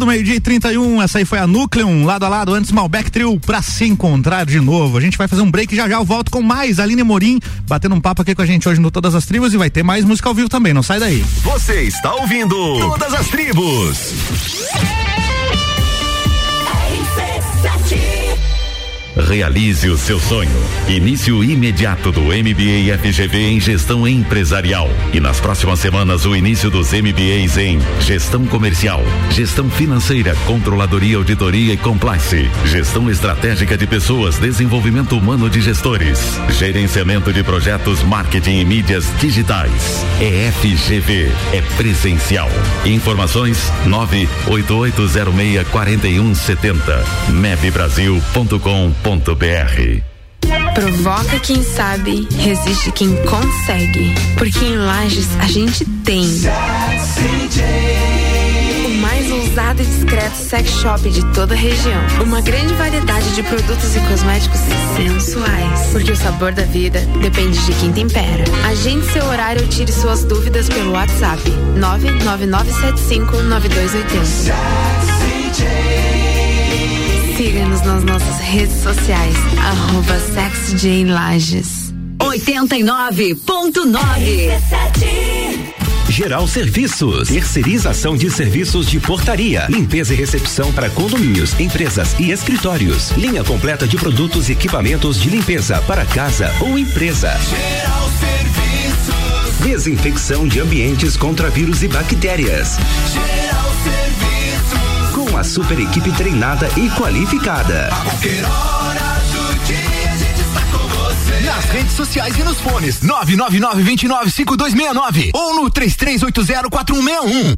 Tudo, meio-dia e 31. Essa aí foi a Núcleon, lado a lado, antes Malbec Trio, pra se encontrar de novo. A gente vai fazer um break já já eu volto com mais Aline Morim, batendo um papo aqui com a gente hoje no Todas as Tribos e vai ter mais música ao vivo também, não sai daí. Você está ouvindo Todas as Tribos. Realize o seu sonho. Início imediato do MBA FGV em Gestão Empresarial. E nas próximas semanas, o início dos MBAs em Gestão Comercial, Gestão Financeira, Controladoria, Auditoria e Compliance, Gestão Estratégica de Pessoas, Desenvolvimento Humano de Gestores, Gerenciamento de Projetos, Marketing e Mídias Digitais. É FGV, é presencial. Informações 98806 4170 mebbrasil.com.br Provoca quem sabe, resiste quem consegue. Porque em Lages a gente tem. O mais ousado e discreto sex shop de toda a região. Uma grande variedade de produtos e cosméticos sensuais. Porque o sabor da vida depende de quem tempera. Agende seu horário ou tire suas dúvidas pelo WhatsApp 999759280. Siga-nos nas nossas redes sociais, arroba Lages. 89.9 Geral Serviços, terceirização de serviços de portaria, limpeza e recepção para condomínios, empresas e escritórios. Linha completa de produtos e equipamentos de limpeza para casa ou empresa. Geral Serviços. Desinfecção de ambientes contra vírus e bactérias. Geral Serviços. Com a super equipe treinada e qualificada. A qualquer hora do dia Nas redes sociais e nos fones 999-295269 ou no 33804161.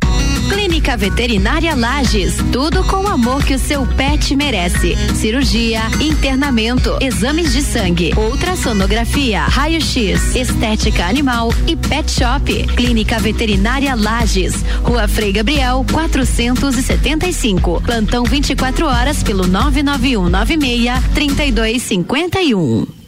Clínica Veterinária Lages, tudo com o amor que o seu pet merece. Cirurgia, internamento, exames de sangue, ultrassonografia, raio-x, estética animal e pet shop. Clínica Veterinária Lages, Rua Frei Gabriel, 475. Plantão 24 horas pelo 99196 3251.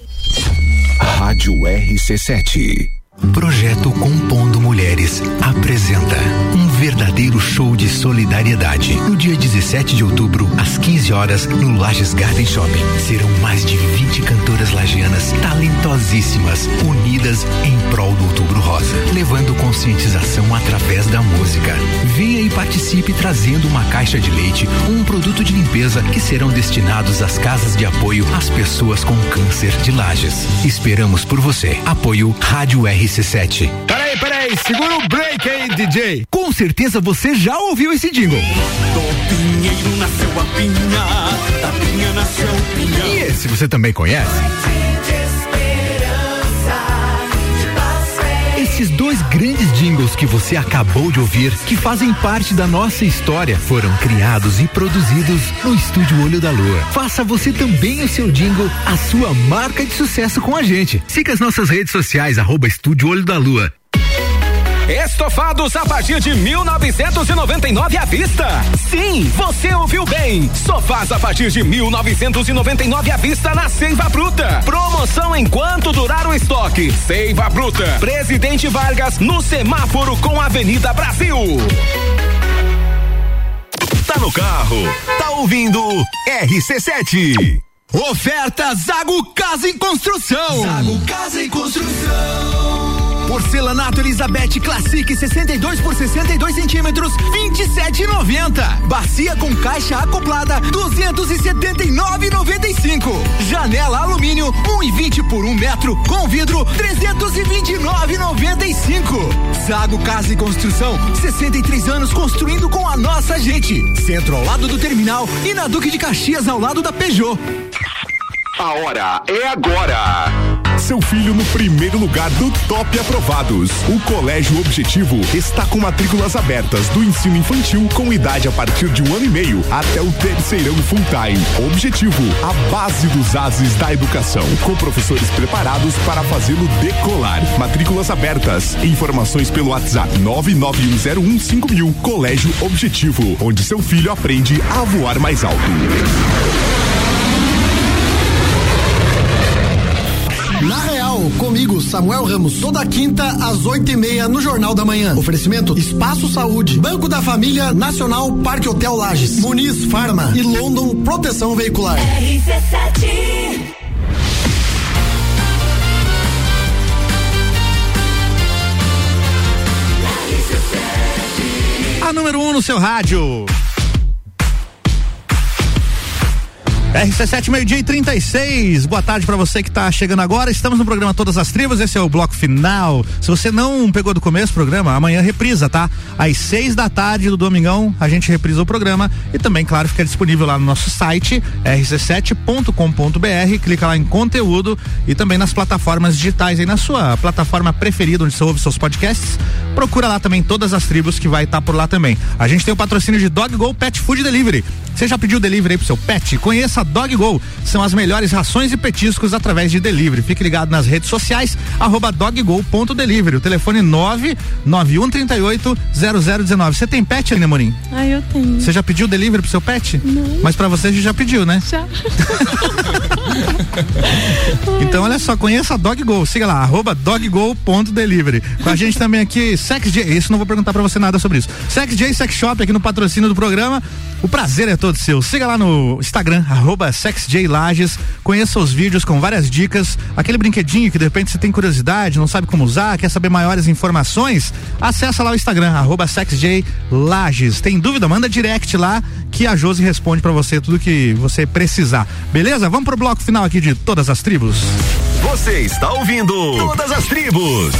Rádio RC7. Projeto Compondo Mulheres apresenta um verdadeiro show de solidariedade. No dia 17 de outubro, às 15 horas, no Lages Garden Shopping, serão mais de 20 cantoras lagianas talentosíssimas, unidas em prol do Outubro Rosa, levando conscientização através da música. Venha e participe trazendo uma caixa de leite ou um produto de limpeza que serão destinados às casas de apoio às pessoas com câncer de Lages. Esperamos por você. Apoio Rádio RC7. Peraí, peraí, segura o break aí, DJ. Com certeza você já ouviu esse jingle. Do pinheiro nasceu a pinha, da pinha nasceu o pinhão. E esse você também conhece? Esses dois grandes jingles que você acabou de ouvir, que fazem parte da nossa história, foram criados e produzidos no Estúdio Olho da Lua. Faça você também o seu jingle, a sua marca de sucesso com a gente. Siga as nossas redes sociais, arroba Estúdio Olho da Lua. Estofados a partir de 1999 à vista. Sim, você ouviu bem. Sofás a partir de 1999 à vista na Seiva Bruta. Promoção enquanto durar o estoque. Seiva Bruta. Presidente Vargas no semáforo com Avenida Brasil. Tá no carro, tá ouvindo RC7. Oferta Zago Casa em Construção. Zago Casa em Construção. Porcelanato Elizabeth Classic 62 por 62 centímetros, 27,90. Bacia com caixa acoplada, 279,95. Janela alumínio 1,20 por 1 metro, com vidro 329,95. Zago Casa e Construção, 63 anos construindo com a nossa gente. Centro ao lado do terminal e na Duque de Caxias ao lado da Peugeot. A hora é agora. Seu filho no primeiro lugar do Top Aprovados. O Colégio Objetivo está com matrículas abertas do ensino infantil com idade a partir de um ano e meio até o terceirão full time. Objetivo, a base dos ases da educação, com professores preparados para fazê-lo decolar. Matrículas abertas. Informações pelo WhatsApp 991015000. Colégio Objetivo, onde seu filho aprende a voar mais alto. Na Real, comigo, Samuel Ramos, toda quinta às oito e meia no Jornal da Manhã. Oferecimento Espaço Saúde, Banco da Família Nacional Parque Hotel Lages, Muniz Farma e London Proteção Veicular. RC7 A número 1 um no seu rádio. RC7 meio-dia e 36. Boa tarde para você que tá chegando agora. Estamos no programa Todas as Tribos. Esse é o bloco final. Se você não pegou do começo o programa, amanhã reprisa, tá? Às seis da tarde do domingão, a gente reprisa o programa e também, claro, fica disponível lá no nosso site rc7.com.br. Clica lá em conteúdo e também nas plataformas digitais aí na sua plataforma preferida onde você ouve seus podcasts. Procura lá também todas as tribos que vai estar por lá também. A gente tem o patrocínio de Dog Go Pet Food Delivery. Você já pediu delivery aí pro seu pet? Conheça a Dog Go. São as melhores rações e petiscos através de delivery. Fique ligado nas redes sociais, arroba doggo.delivery. O telefone 99138 0019. Você tem pet, Aline Morim? Ah, eu tenho. Você já pediu delivery pro seu pet? Não. Mas pra você já pediu, né? Já. Então, olha só, conheça a Dog Go. Siga lá, arroba doggo.delivery. Com a gente também aqui, Sex J. Isso não vou perguntar pra você nada sobre isso. Sex J Sex Shop aqui no patrocínio do programa. O prazer é todo seu. Siga lá no Instagram, arroba SexJLages. Conheça os vídeos com várias dicas. Aquele brinquedinho que de repente você tem curiosidade, não sabe como usar, quer saber maiores informações? Acessa lá o Instagram, arroba SexJLages. Tem dúvida? Manda direct lá que a Josi responde pra você tudo que você precisar. Beleza? Vamos pro bloco final aqui de todas as tribos. Você está ouvindo Todas as Tribos.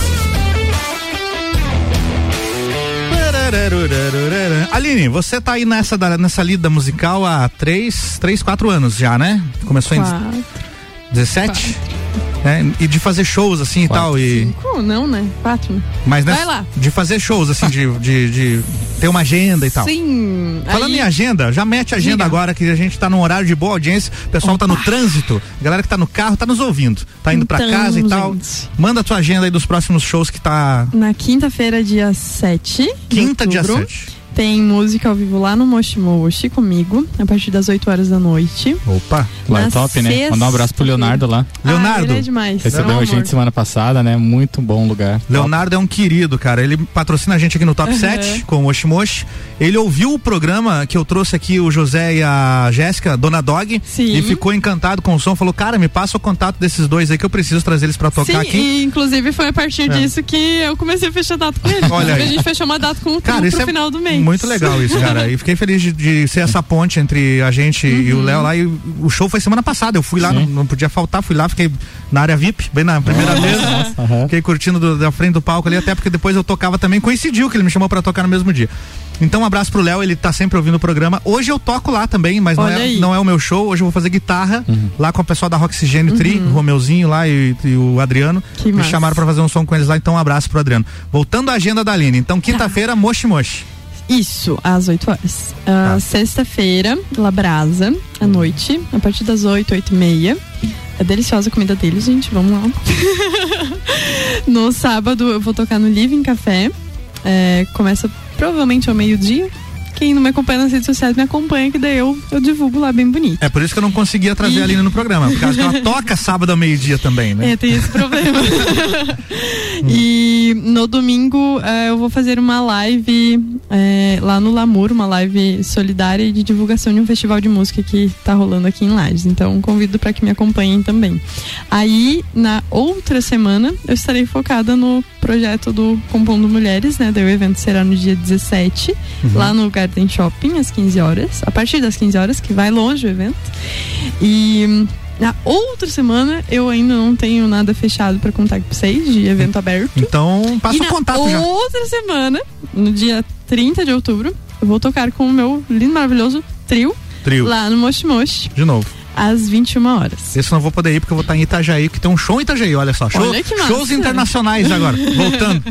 Aline, você tá aí nessa, nessa lida musical há três, três, quatro anos já, né? Começou em Quatro. 17? É, e de fazer shows assim e tal. E, Cinco? Não, né? Quatro. né? mas Vai nessa- lá. de fazer shows assim, de, de, de ter uma agenda e tal. Sim. Falando aí- em agenda, já mete a agenda Diga. agora que a gente tá num horário de boa audiência, o pessoal tá no trânsito, a galera que tá no carro tá nos ouvindo, tá indo pra Então, casa e tal. gente. Manda a tua agenda aí dos próximos shows que tá Na quinta-feira, dia 7. de quinta, dia outubro, 7. Tem música ao vivo lá no Moshi Moshi comigo, a partir das 8 horas da noite. Opa, Lá é top, né? sexta- Mandar um abraço pro Leonardo lá. Leonardo. Ah, ele é demais. Recebeu a gente amor. semana passada, né? Muito bom lugar. Leonardo é um querido, cara. Ele patrocina a gente aqui no Top Uhum. 7 com o Oshimoshi. Ele ouviu o programa que eu trouxe aqui, o José e a Jéssica, Dona Dog, Sim. e ficou encantado com o som. Falou, cara, me passa o contato desses dois aí que eu preciso trazer eles pra tocar Sim, aqui. e inclusive foi a partir É. disso que eu comecei a fechar data com ele. Olha aí. a gente fechou uma data com o Cara, pro é final do mês. Muito legal isso, cara. E fiquei feliz de, de ser essa ponte entre a gente e Uhum. o Léo lá. E o show foi semana passada. Eu fui lá, não, não podia faltar, fui lá, fiquei na área VIP, bem na primeira mesa. Fiquei curtindo do- da frente do palco ali, até porque depois eu tocava também. Coincidiu que ele me chamou pra tocar no mesmo dia. Então, um abraço pro Léo, ele tá sempre ouvindo o programa. Hoje eu toco lá também, mas não é, não é o meu show. Hoje eu vou fazer guitarra lá com o pessoal da Roxigênio Tri, o Romeuzinho lá e, e o Adriano. Uhum. Que me massa. chamaram pra fazer um som com eles lá, então um abraço pro Adriano. Voltando à agenda da Aline. Então, quinta-feira, Moshi Moshi. Isso, às 8 horas. Ah, Tá. Sexta-feira, Labrasa, à noite, a partir das 8, 8 e meia. É deliciosa a comida deles, gente, vamos lá. no sábado eu vou tocar no Living Café. É, começa provavelmente ao meio-dia. Quem não me acompanha nas redes sociais me acompanha, que daí eu, eu divulgo lá bem bonito. É por isso que eu não conseguia trazer E- a Aline no programa, por causa que ela toca sábado ao meio-dia também, né? É, tem esse problema. e no domingo eh, eu vou fazer uma live eh, lá no Lamur, uma live solidária de divulgação de um festival de música que tá rolando aqui em Lages. Então convido para que me acompanhem também. Aí na outra semana eu estarei focada no projeto do Compondo Mulheres, né? Daí o evento será no dia 17, lá no Garden Shopping, às 15 horas. A partir das 15 horas, que vai longe o evento. E na outra semana eu ainda não tenho nada fechado para contar com vocês de evento aberto. Então, passa o contato já. outra semana, no dia 30 de outubro, eu vou tocar com o meu lindo, maravilhoso trio, Trio. lá no Moshi Moshi, De novo. Às 21 horas. Esse eu não vou poder ir porque eu vou estar em Itajaí, que tem um show em Itajaí, olha só. Show- Olha shows internacionais agora, voltando.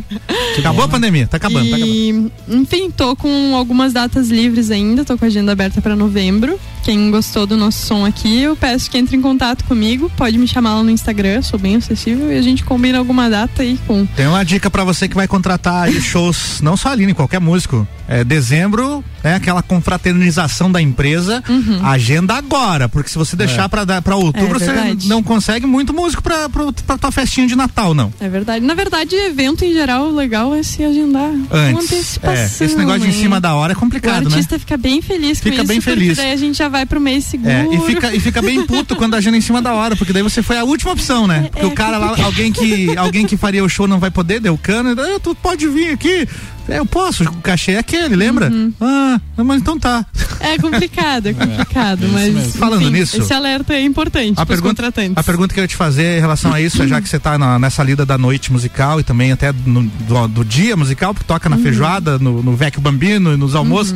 Acabou a pandemia, tá acabando, tá acabando. E, enfim, tô com algumas datas livres ainda, tô com a agenda aberta para novembro. Quem gostou do nosso som aqui, eu peço que entre em contato comigo, pode me chamar lá no Instagram, sou bem acessível e a gente combina alguma data aí com Tem uma dica pra você que vai contratar shows, não só a Aline, qualquer músico. É dezembro, é aquela confraternização da empresa. Uhum. Agenda agora, porque se você se deixar pra, dar- pra outubro, É você não consegue muito músico pra, pra, pra tua festinha de Natal, não. É verdade. Na verdade, evento em geral, o legal é se agendar com Antes. antecipação. É, esse negócio de em hein? cima da hora é O complicado, né? artista fica bem feliz com Fica isso, bem porque feliz. daí a gente já vai pro mês seguro. É, e fica, e fica bem puto quando agenda em cima da hora, porque daí você foi a última opção, né? Porque é o cara lá, alguém que, alguém que faria o show não vai poder, deu cano, tu pode vir aqui. É, eu posso, o cachê é aquele, lembra? Uhum. Ah, mas então tá. É complicado, é complicado, mas Falando enfim, nisso- esse alerta é importante A para os pergunta, contratantes. a pergunta que eu ia te fazer em relação a isso, é já que você tá na- nessa lida da noite musical e também até no- do, do dia musical, porque toca na Uhum. feijoada, no, no Vecchio Bambino e nos almoços.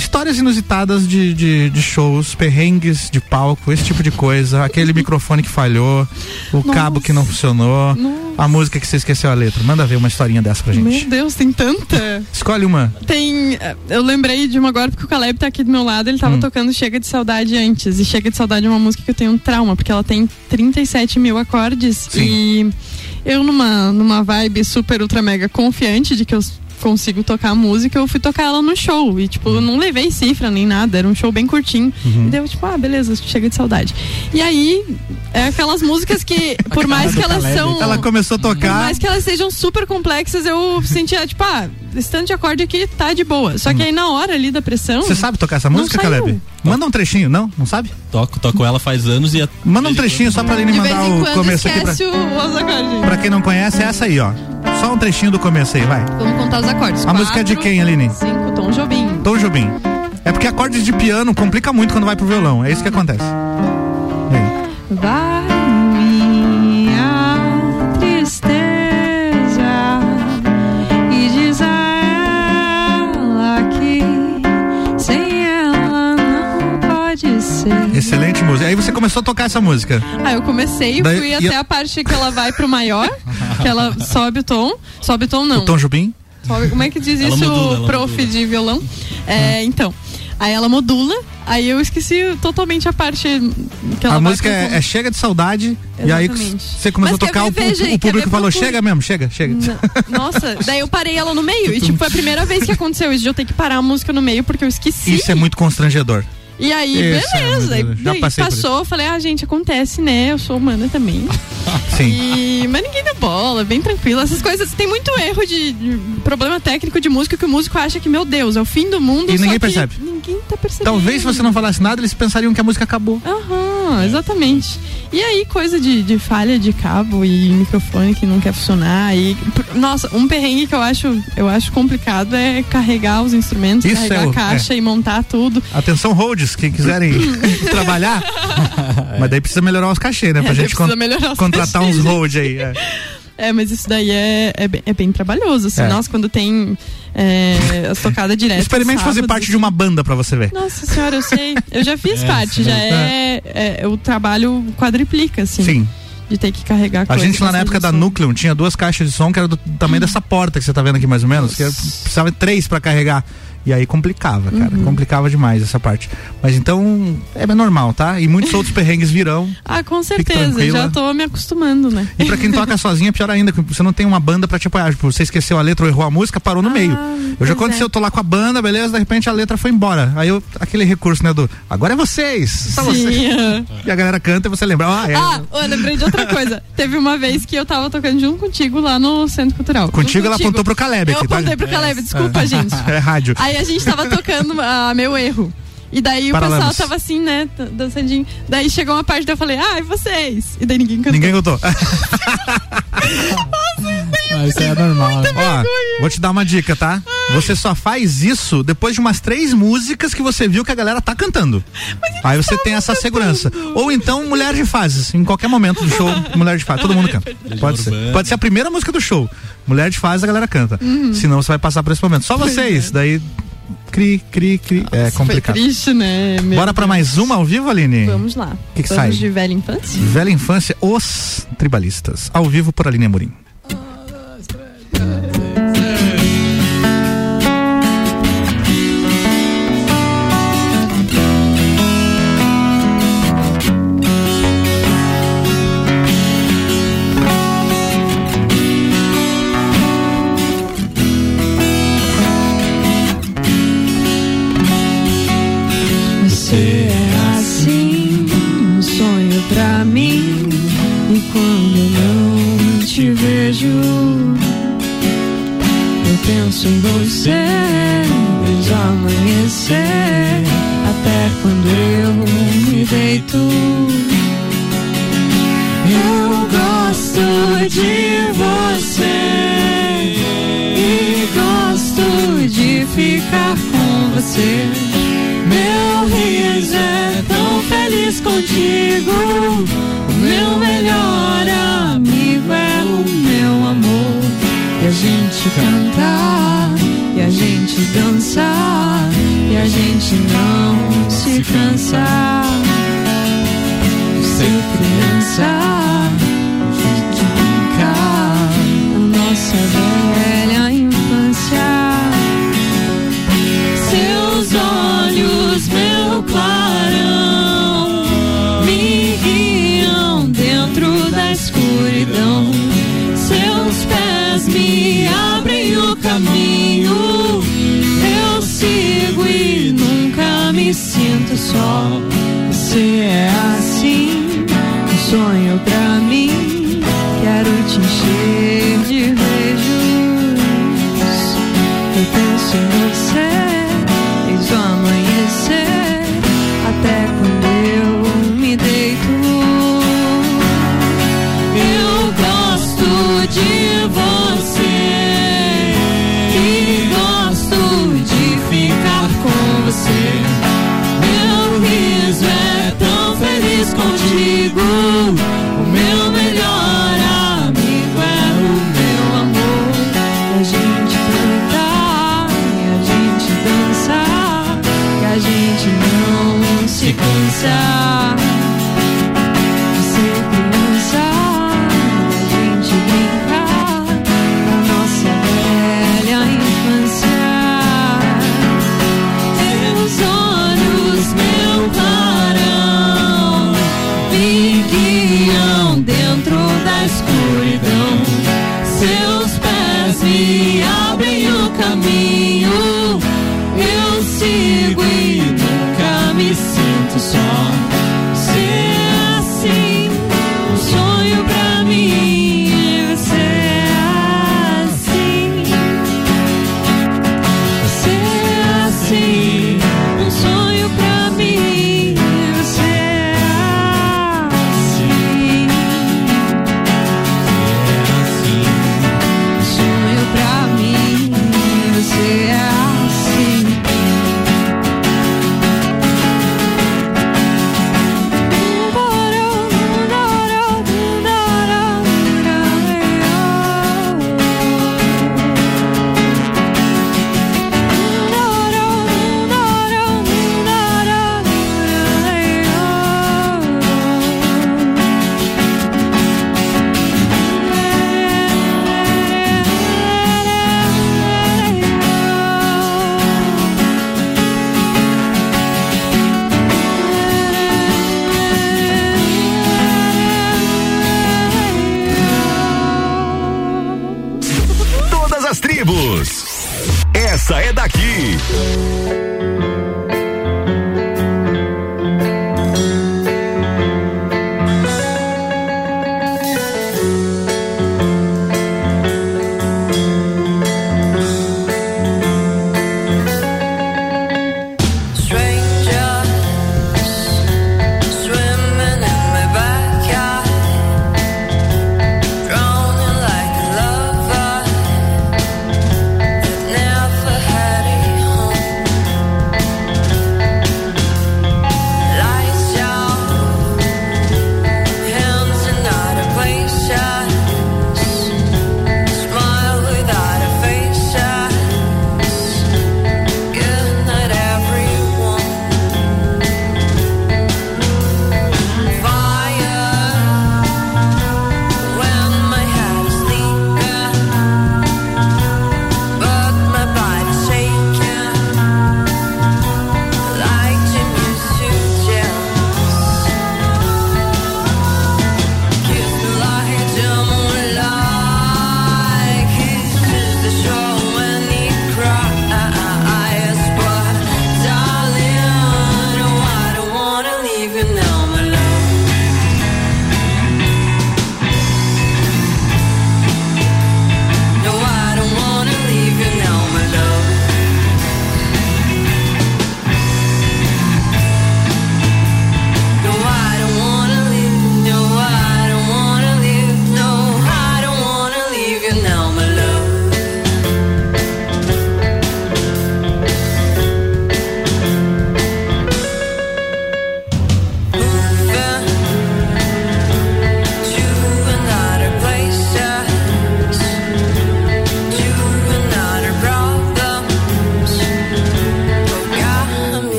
Histórias inusitadas de, de, de shows, perrengues de palco, esse tipo de coisa. Aquele microfone que falhou, o cabo que não funcionou, a música que você esqueceu a letra. Manda ver uma historinha dessa pra gente. Meu Deus, tem tanta. Escolhe uma. Tem. Eu lembrei de uma agora porque o Caleb tá aqui do meu lado, ele tava Hum. tocando Chega de Saudade antes. E Chega de Saudade é uma música que eu tenho um trauma, porque ela tem 37 mil acordes. E eu, numa, numa vibe super, ultra, mega confiante de que eu consigo tocar a música, eu fui tocar ela no show. E, tipo, eu não levei cifra nem nada, era um show bem curtinho. Uhum. E deu, tipo, ah, beleza, chega de saudade. E aí, é aquelas músicas que, por mais que elas são. Ela começou a Por tocar. mais que elas sejam super complexas, eu sentia, tipo, ah, esse tanto de acorde aqui tá de boa. Só que aí na hora ali da pressão. Você sabe tocar essa música. Caleb? Manda um trechinho, não? Não sabe? Toco, toco ela faz anos e. a- Manda um trechinho só pra ele mandar o começo aqui pra, o- pra quem não conhece, é essa aí, ó. Só um trechinho do começo aí, vai. Vamos contar os acordes. A música é de Quatro, quem, Aline? Cinco, Tom Jobim. Tom Jobim. É porque acordes de piano complica muito quando vai pro violão. É isso que acontece. Vai música. Aí você começou a tocar essa música. Ah, eu comecei, Daí- fui e até a- a parte que ela vai pro maior, que ela sobe o tom. Sobe o tom, não. O Tom Jobim. Sobe- como é que diz Ela isso, modula, prof modula. de violão? É, então. Aí ela modula, aí eu esqueci totalmente a parte que ela a música é, é Chega de Saudade. E aí Exatamente. você começou Mas a tocar, o, o quer público falou: chega mesmo, chega, chega. Nossa, daí eu parei ela no meio. E tipo, foi a primeira vez que aconteceu isso de eu ter que parar a música no meio porque eu esqueci. Isso é muito constrangedor. E aí, é beleza. já por passou, falei, ah, gente, acontece, né? Eu sou humana também. Sim. E, mas ninguém deu bola, bem tranquilo. Essas coisas, tem muito erro de, de problema técnico de música que o músico acha que, meu Deus, é o fim do mundo. E ninguém percebe. Ninguém tá percebendo. Talvez se você não falasse nada, eles pensariam que a música acabou. Aham, exatamente. E aí, coisa de, de falha de cabo e microfone que não quer funcionar. E, nossa, um perrengue que eu acho, eu acho complicado é carregar os instrumentos, Isso carregar é o- a caixa é. e montar tudo. Atenção, holds, quem quiserem trabalhar. Mas daí precisa melhorar os cachês, né? Pra É, gente os contratar cachês, uns hold aí. é. É, mas isso daí é, é, bem, é bem trabalhoso, assim. É. Nossa, quando tem é, as tocadas diretas. Experimente fazer parte de uma banda pra você ver. Nossa senhora, eu sei. Eu já fiz É, parte, já é, é- O trabalho quadriplica, assim. Sim. De ter que carregar A gente lá na época da som. Nucleum tinha duas caixas de som que era do tamanho dessa porta que você tá vendo aqui mais ou menos. Que precisava de três pra carregar. E aí complicava, cara. Uhum. Complicava demais essa parte. Mas então é normal, tá? E muitos outros perrengues virão. Ah, com certeza. Já tô me acostumando, né? E pra quem toca sozinho é pior ainda, que você não tem uma banda pra te apoiar. Tipo, você esqueceu a letra ou errou a música, parou no meio. Eu já aconteceu, é. eu tô lá com a banda, beleza, de repente a letra foi embora. Aí eu, aquele recurso, né, do agora é vocês, só Sim, vocês. E a galera canta e você lembra, ah, é. Ah, eu lembrei de outra coisa. Teve uma vez que eu tava tocando junto contigo lá no Centro Cultural. Contigo Junto ela apontou pro Caleb Eu aqui, tá? apontei pro Caleb, desculpa, É. gente. É rádio. Aí a gente tava tocando a meu erro. E daí o pessoal tava assim, né, dançandinho. Daí chegou uma parte daí eu falei, ah, e vocês? E daí ninguém cantou. Ninguém cantou. Ah, isso aí é normal. né? Ó, vou te dar uma dica, tá? Você só faz isso depois de umas três músicas que você viu que a galera tá cantando. Aí você tem essa segurança. Ou então Mulher de Fases. Em qualquer momento do show, Mulher de Fases. Todo mundo canta. Pode ser. Pode ser a primeira música do show. Mulher de Fases, a galera canta. Uhum. Senão você vai passar por esse momento. Só vocês. Daí. Cri, cri, cri. É Foi complicado. triste, né? Meu Bora pra Deus. mais uma ao vivo, Aline? Vamos lá. Que que Vamos sai? de velha infância? Velha Infância, Os Tribalistas. Ao vivo por Aline Amorim. Você de você e gosto de ficar com você. Meu riso é tão feliz contigo. O meu melhor amigo é o meu amor. E a gente cantar, e a gente dançar, e a gente não se cansar. É Sempre dançar.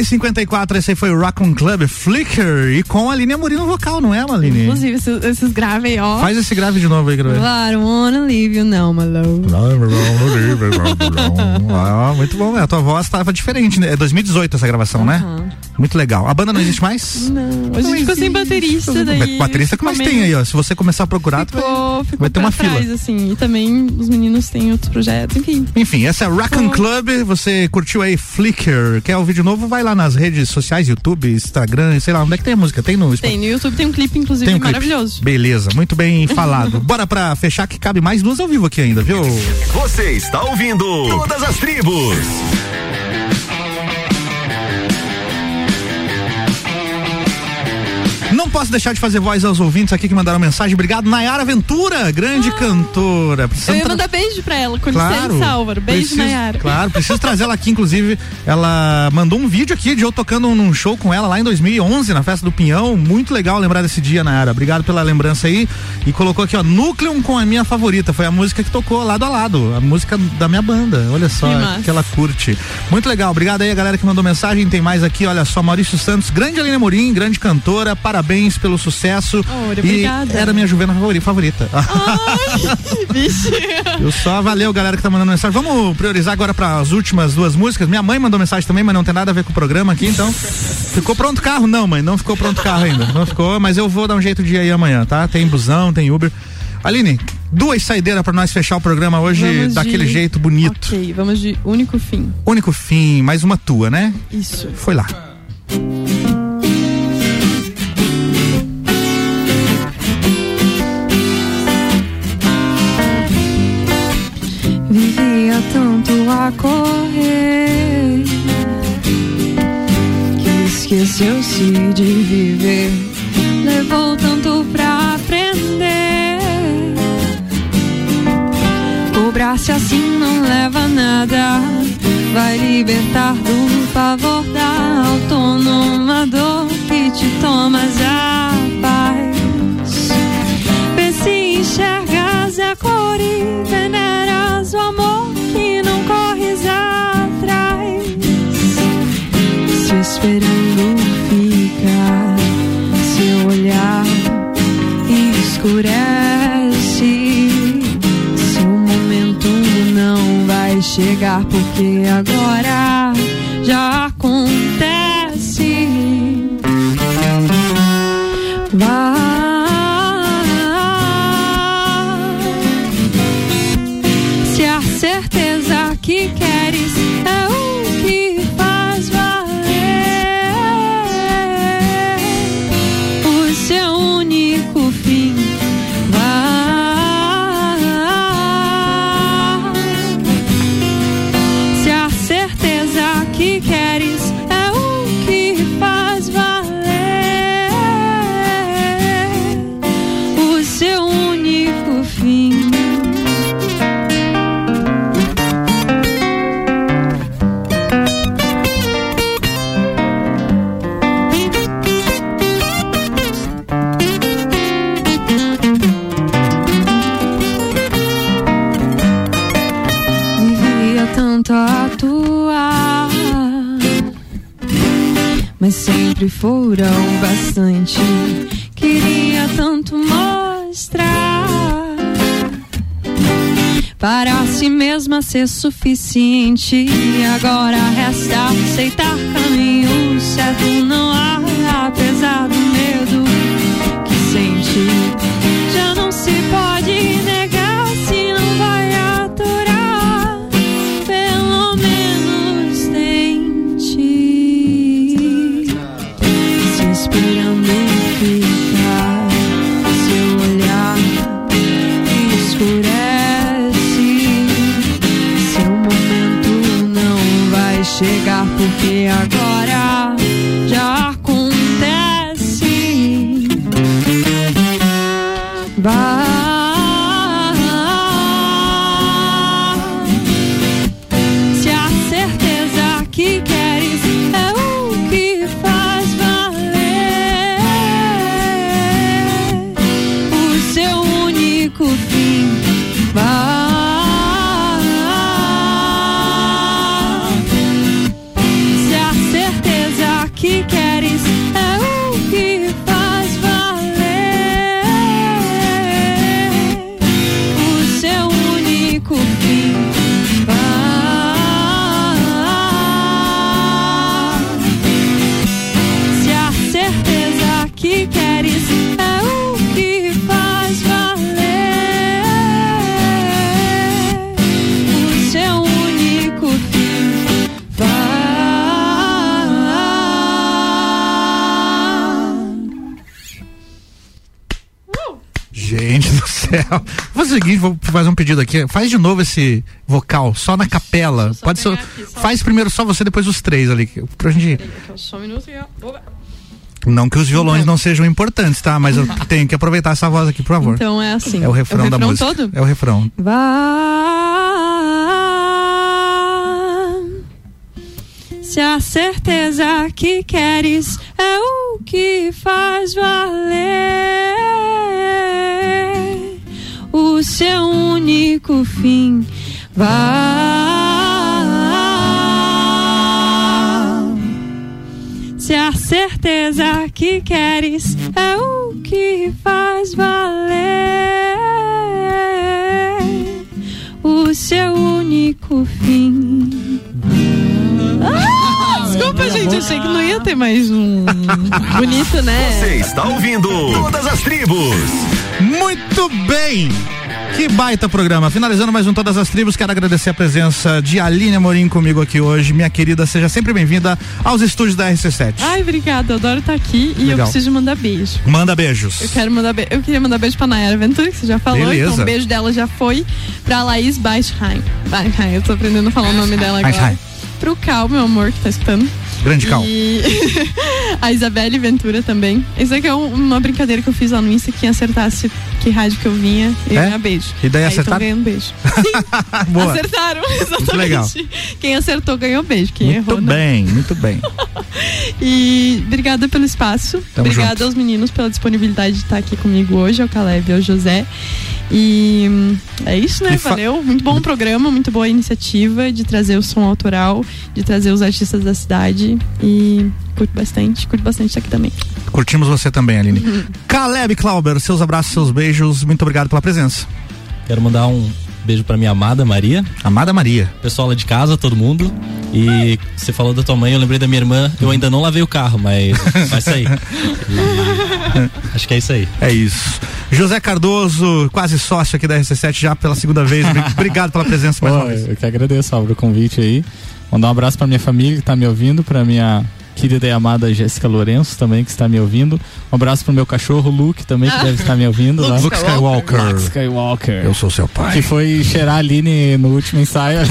E 54, esse aí foi o Rock on Club Flicker e com a Aline Amorim no vocal, não é, Aline? Inclusive, esses, esses graves aí, ó. Faz esse grave de novo aí, Grave. Claro, wanna leave you now, my love. Ah, muito bom, né? A tua voz tava diferente, né? É 2018 essa gravação, né? Muito legal. A banda não existe mais? Não, a gente ficou sem baterista daí. Baterista que mais ficou tem aí, ó. Se você começar a procurar, tu vai, Vai ter uma pra fila. trás, assim. E também os meninos têm outros projetos, enfim. Enfim, essa é a Rock on Club. Você curtiu aí Flicker? Quer ouvir de novo? Vai lá nas redes sociais, YouTube, Instagram, sei lá, onde é que tem a música? Tem no Tem, no YouTube tem um clipe, inclusive, Tem um clipe. maravilhoso. Beleza, muito bem falado. Bora pra fechar que cabe mais duas ao vivo aqui ainda, viu? Você está ouvindo Todas as Tribos. Posso deixar de fazer voz aos ouvintes aqui que mandaram mensagem. Obrigado, Nayara Ventura, grande cantora. Ah. Eu Precisamos ia mandar beijo pra ela, com Claro, licença, Álvaro. Beijo, preciso- Nayara. Claro, preciso trazer ela aqui, inclusive. Ela mandou um vídeo aqui de eu tocando num show com ela lá em 2011, na festa do Pinhão. Muito legal lembrar desse dia, Nayara. Obrigado pela lembrança aí. E colocou aqui, ó, Núcleo com a minha favorita. Foi a música que tocou lado a lado. A música da minha banda. Olha só, Que que ela curte. Muito legal. Obrigado aí a galera que mandou mensagem. Tem mais aqui, olha só, Maurício Santos, grande Aline Morim, grande cantora. Parabéns pelo sucesso. E obrigada. era minha Juvena favori- favorita. Vixe. Eu só valeu, galera que tá mandando mensagem. Vamos priorizar agora para as últimas duas músicas. Minha mãe mandou mensagem também, mas não tem nada a ver com o programa aqui, então. Ficou pronto o carro? Não, mãe, não ficou pronto o carro ainda. Não ficou, mas eu vou dar um jeito de ir aí amanhã, tá? Tem busão, tem Uber. Aline, duas saideiras para nós fechar o programa hoje Vamos daquele de- jeito bonito. Ok, vamos de único fim. Único fim, mais uma tua, né? Isso. Foi lá. Correr que esqueceu-se de viver. Levou tanto pra aprender. Cobrar-se assim não leva a nada. Vai libertar do pavor da autônoma dor que te tomas a paz. Vê se enxergas a cor e veneras o amor que Se esperando fica, seu olhar escurece. Seu momento não vai chegar, porque agora já acontece. Vai. Sempre foram bastante. Queria tanto mostrar para si mesma ser suficiente. Agora resta aceitar caminho certo. Não há, apesar do medo porque agora Vou fazer o um pedido aqui. Faz de novo esse vocal, só na capela. Pode ser. Faz primeiro só você, depois os três ali. Pra gente. Só um minuto e. Não que os violões não sejam importantes, tá? Mas eu tenho que aproveitar essa voz aqui, por favor. Então é assim. É o refrão, da música. todo? É o refrão. Vá. Se a certeza que queres é o que faz valer o seu único fim, vá. Se a certeza que queres é o que faz valer o seu único fim. Ah, desculpa, gente, achei que não ia ter mais um bonito, né? Você está ouvindo Todas as Tribos. Muito bem! Que baita programa. Finalizando mais um Todas as Tribos, quero agradecer a presença de Aline Amorim comigo aqui hoje. Minha querida, seja sempre bem-vinda aos estúdios da RC7. Ai, obrigada, eu adoro estar aqui e eu Legal. preciso mandar beijo. Manda beijos. Eu quero mandar be... Eu queria mandar beijo pra Nayara Ventura, que você já falou. Beleza. Então, um beijo dela já foi. Pra Laís Beisheim. Beisheim, eu tô aprendendo a falar o nome dela agora. Beisheim. Pro Cal, meu amor, que tá escutando. Grande Cal. E a Isabelle Ventura também. Isso aqui é um- uma brincadeira que eu fiz lá no Insta. Quem acertasse que rádio que eu vinha, eu É? ganhar beijo. E daí Aí acertaram? Ganhando beijo. Boa. Acertaram, exatamente. legal. Quem acertou ganhou beijo. Quem Muito errou, não. bem, muito bem. E obrigada pelo espaço. Tamo obrigada junto. aos meninos pela disponibilidade de estar aqui comigo hoje, ao Caleb e ao José. E hum, é isso, né? E fa- Valeu. Muito bom programa, muito boa iniciativa de trazer o som autoral, de trazer os artistas da cidade. E curto bastante, curto bastante estar aqui também. Curtimos você também, Aline. Uhum. Caleb Clauber, seus abraços, seus beijos. Muito obrigado pela presença. Quero mandar um beijo pra minha amada Maria. Amada Maria. Pessoal lá de casa, todo mundo. E você falou da tua mãe, eu lembrei da minha irmã. Eu ainda não lavei o carro, mas vai sair. E acho que é isso aí. É isso. José Cardoso, quase sócio aqui da RC7 já pela segunda vez. Obri- Obrigado pela presença mais Pô, uma vez. eu que agradeço, Álvaro, o convite aí. Mandar um abraço pra minha família que tá me ouvindo, pra minha querida e amada Jéssica Lourenço também, que está me ouvindo. Um abraço pro meu cachorro, Luke, também, que deve estar me ouvindo. lá. Luke Skywalker. Luke Skywalker. Eu sou seu pai. Que foi cheirar a Aline no último ensaio.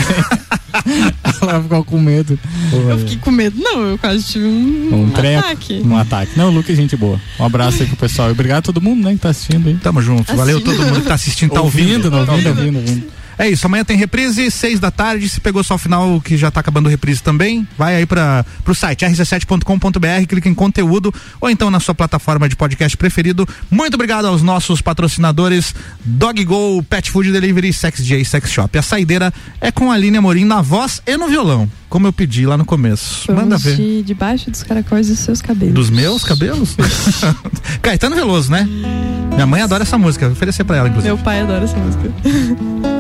Ela ficou com medo. Eu fiquei com medo. Não, eu quase tive um, Um treco, ataque. um ataque. Não, Luke é gente boa. Um abraço aí pro pessoal. E obrigado a todo mundo, né, que tá assistindo aí. Tamo junto. Valeu todo mundo que tá assistindo, tá ouvindo. Ouvindo, Tá ouvindo, ouvindo. ouvindo, ouvindo. É isso, amanhã tem reprise, seis da tarde. Se pegou só o final que já tá acabando o reprise também, vai aí para pro site rc7.com.br, clica em conteúdo ou então na sua plataforma de podcast preferido. Muito obrigado aos nossos patrocinadores Dog Go, Pet Food Delivery, Sex J Sex Shop. A saideira é com a Aline Amorim na voz e no violão, como eu pedi lá no começo. Manda Vamos ver. de debaixo dos caracóis dos seus cabelos. Dos meus cabelos? Caetano Veloso, né? Minha mãe adora essa música, vou oferecer pra ela, inclusive. Meu pai adora essa música.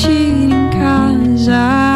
ao se sentir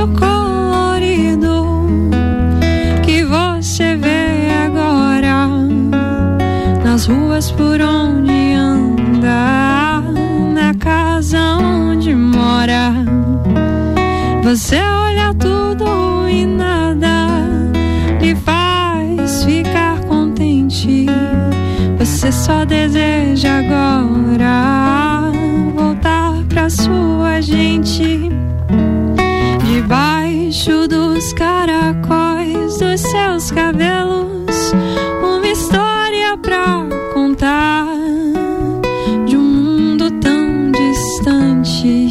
o colorido que você vê agora nas ruas por onde anda, na casa onde mora. Você olha tudo e nada lhe faz ficar contente. Você só deseja agora voltar pra sua gente. Debaixo dos caracóis dos seus cabelos, uma história pra contar de um mundo tão distante.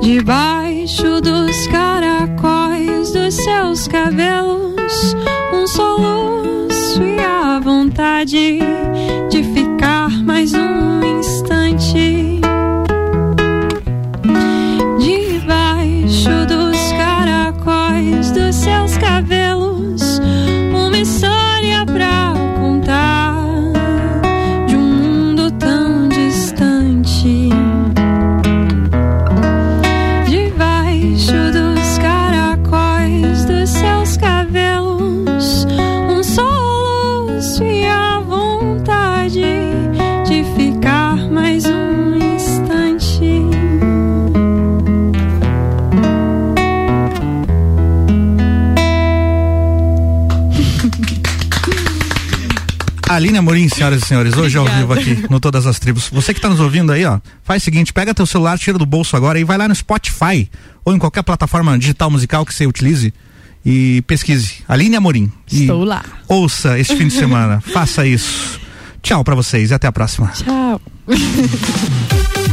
Debaixo dos caracóis dos seus cabelos, um soluço e a vontade Aline Amorim, senhoras e senhores, hoje ao vivo aqui no Todas as Tribos. Você que está nos ouvindo aí, ó, faz o seguinte, pega teu celular, tira do bolso agora e vai lá no Spotify ou em qualquer plataforma digital musical que você utilize e pesquise. Aline Amorim. Estou lá. Ouça este fim de semana. Faça isso. Tchau pra vocês e até a próxima. Tchau.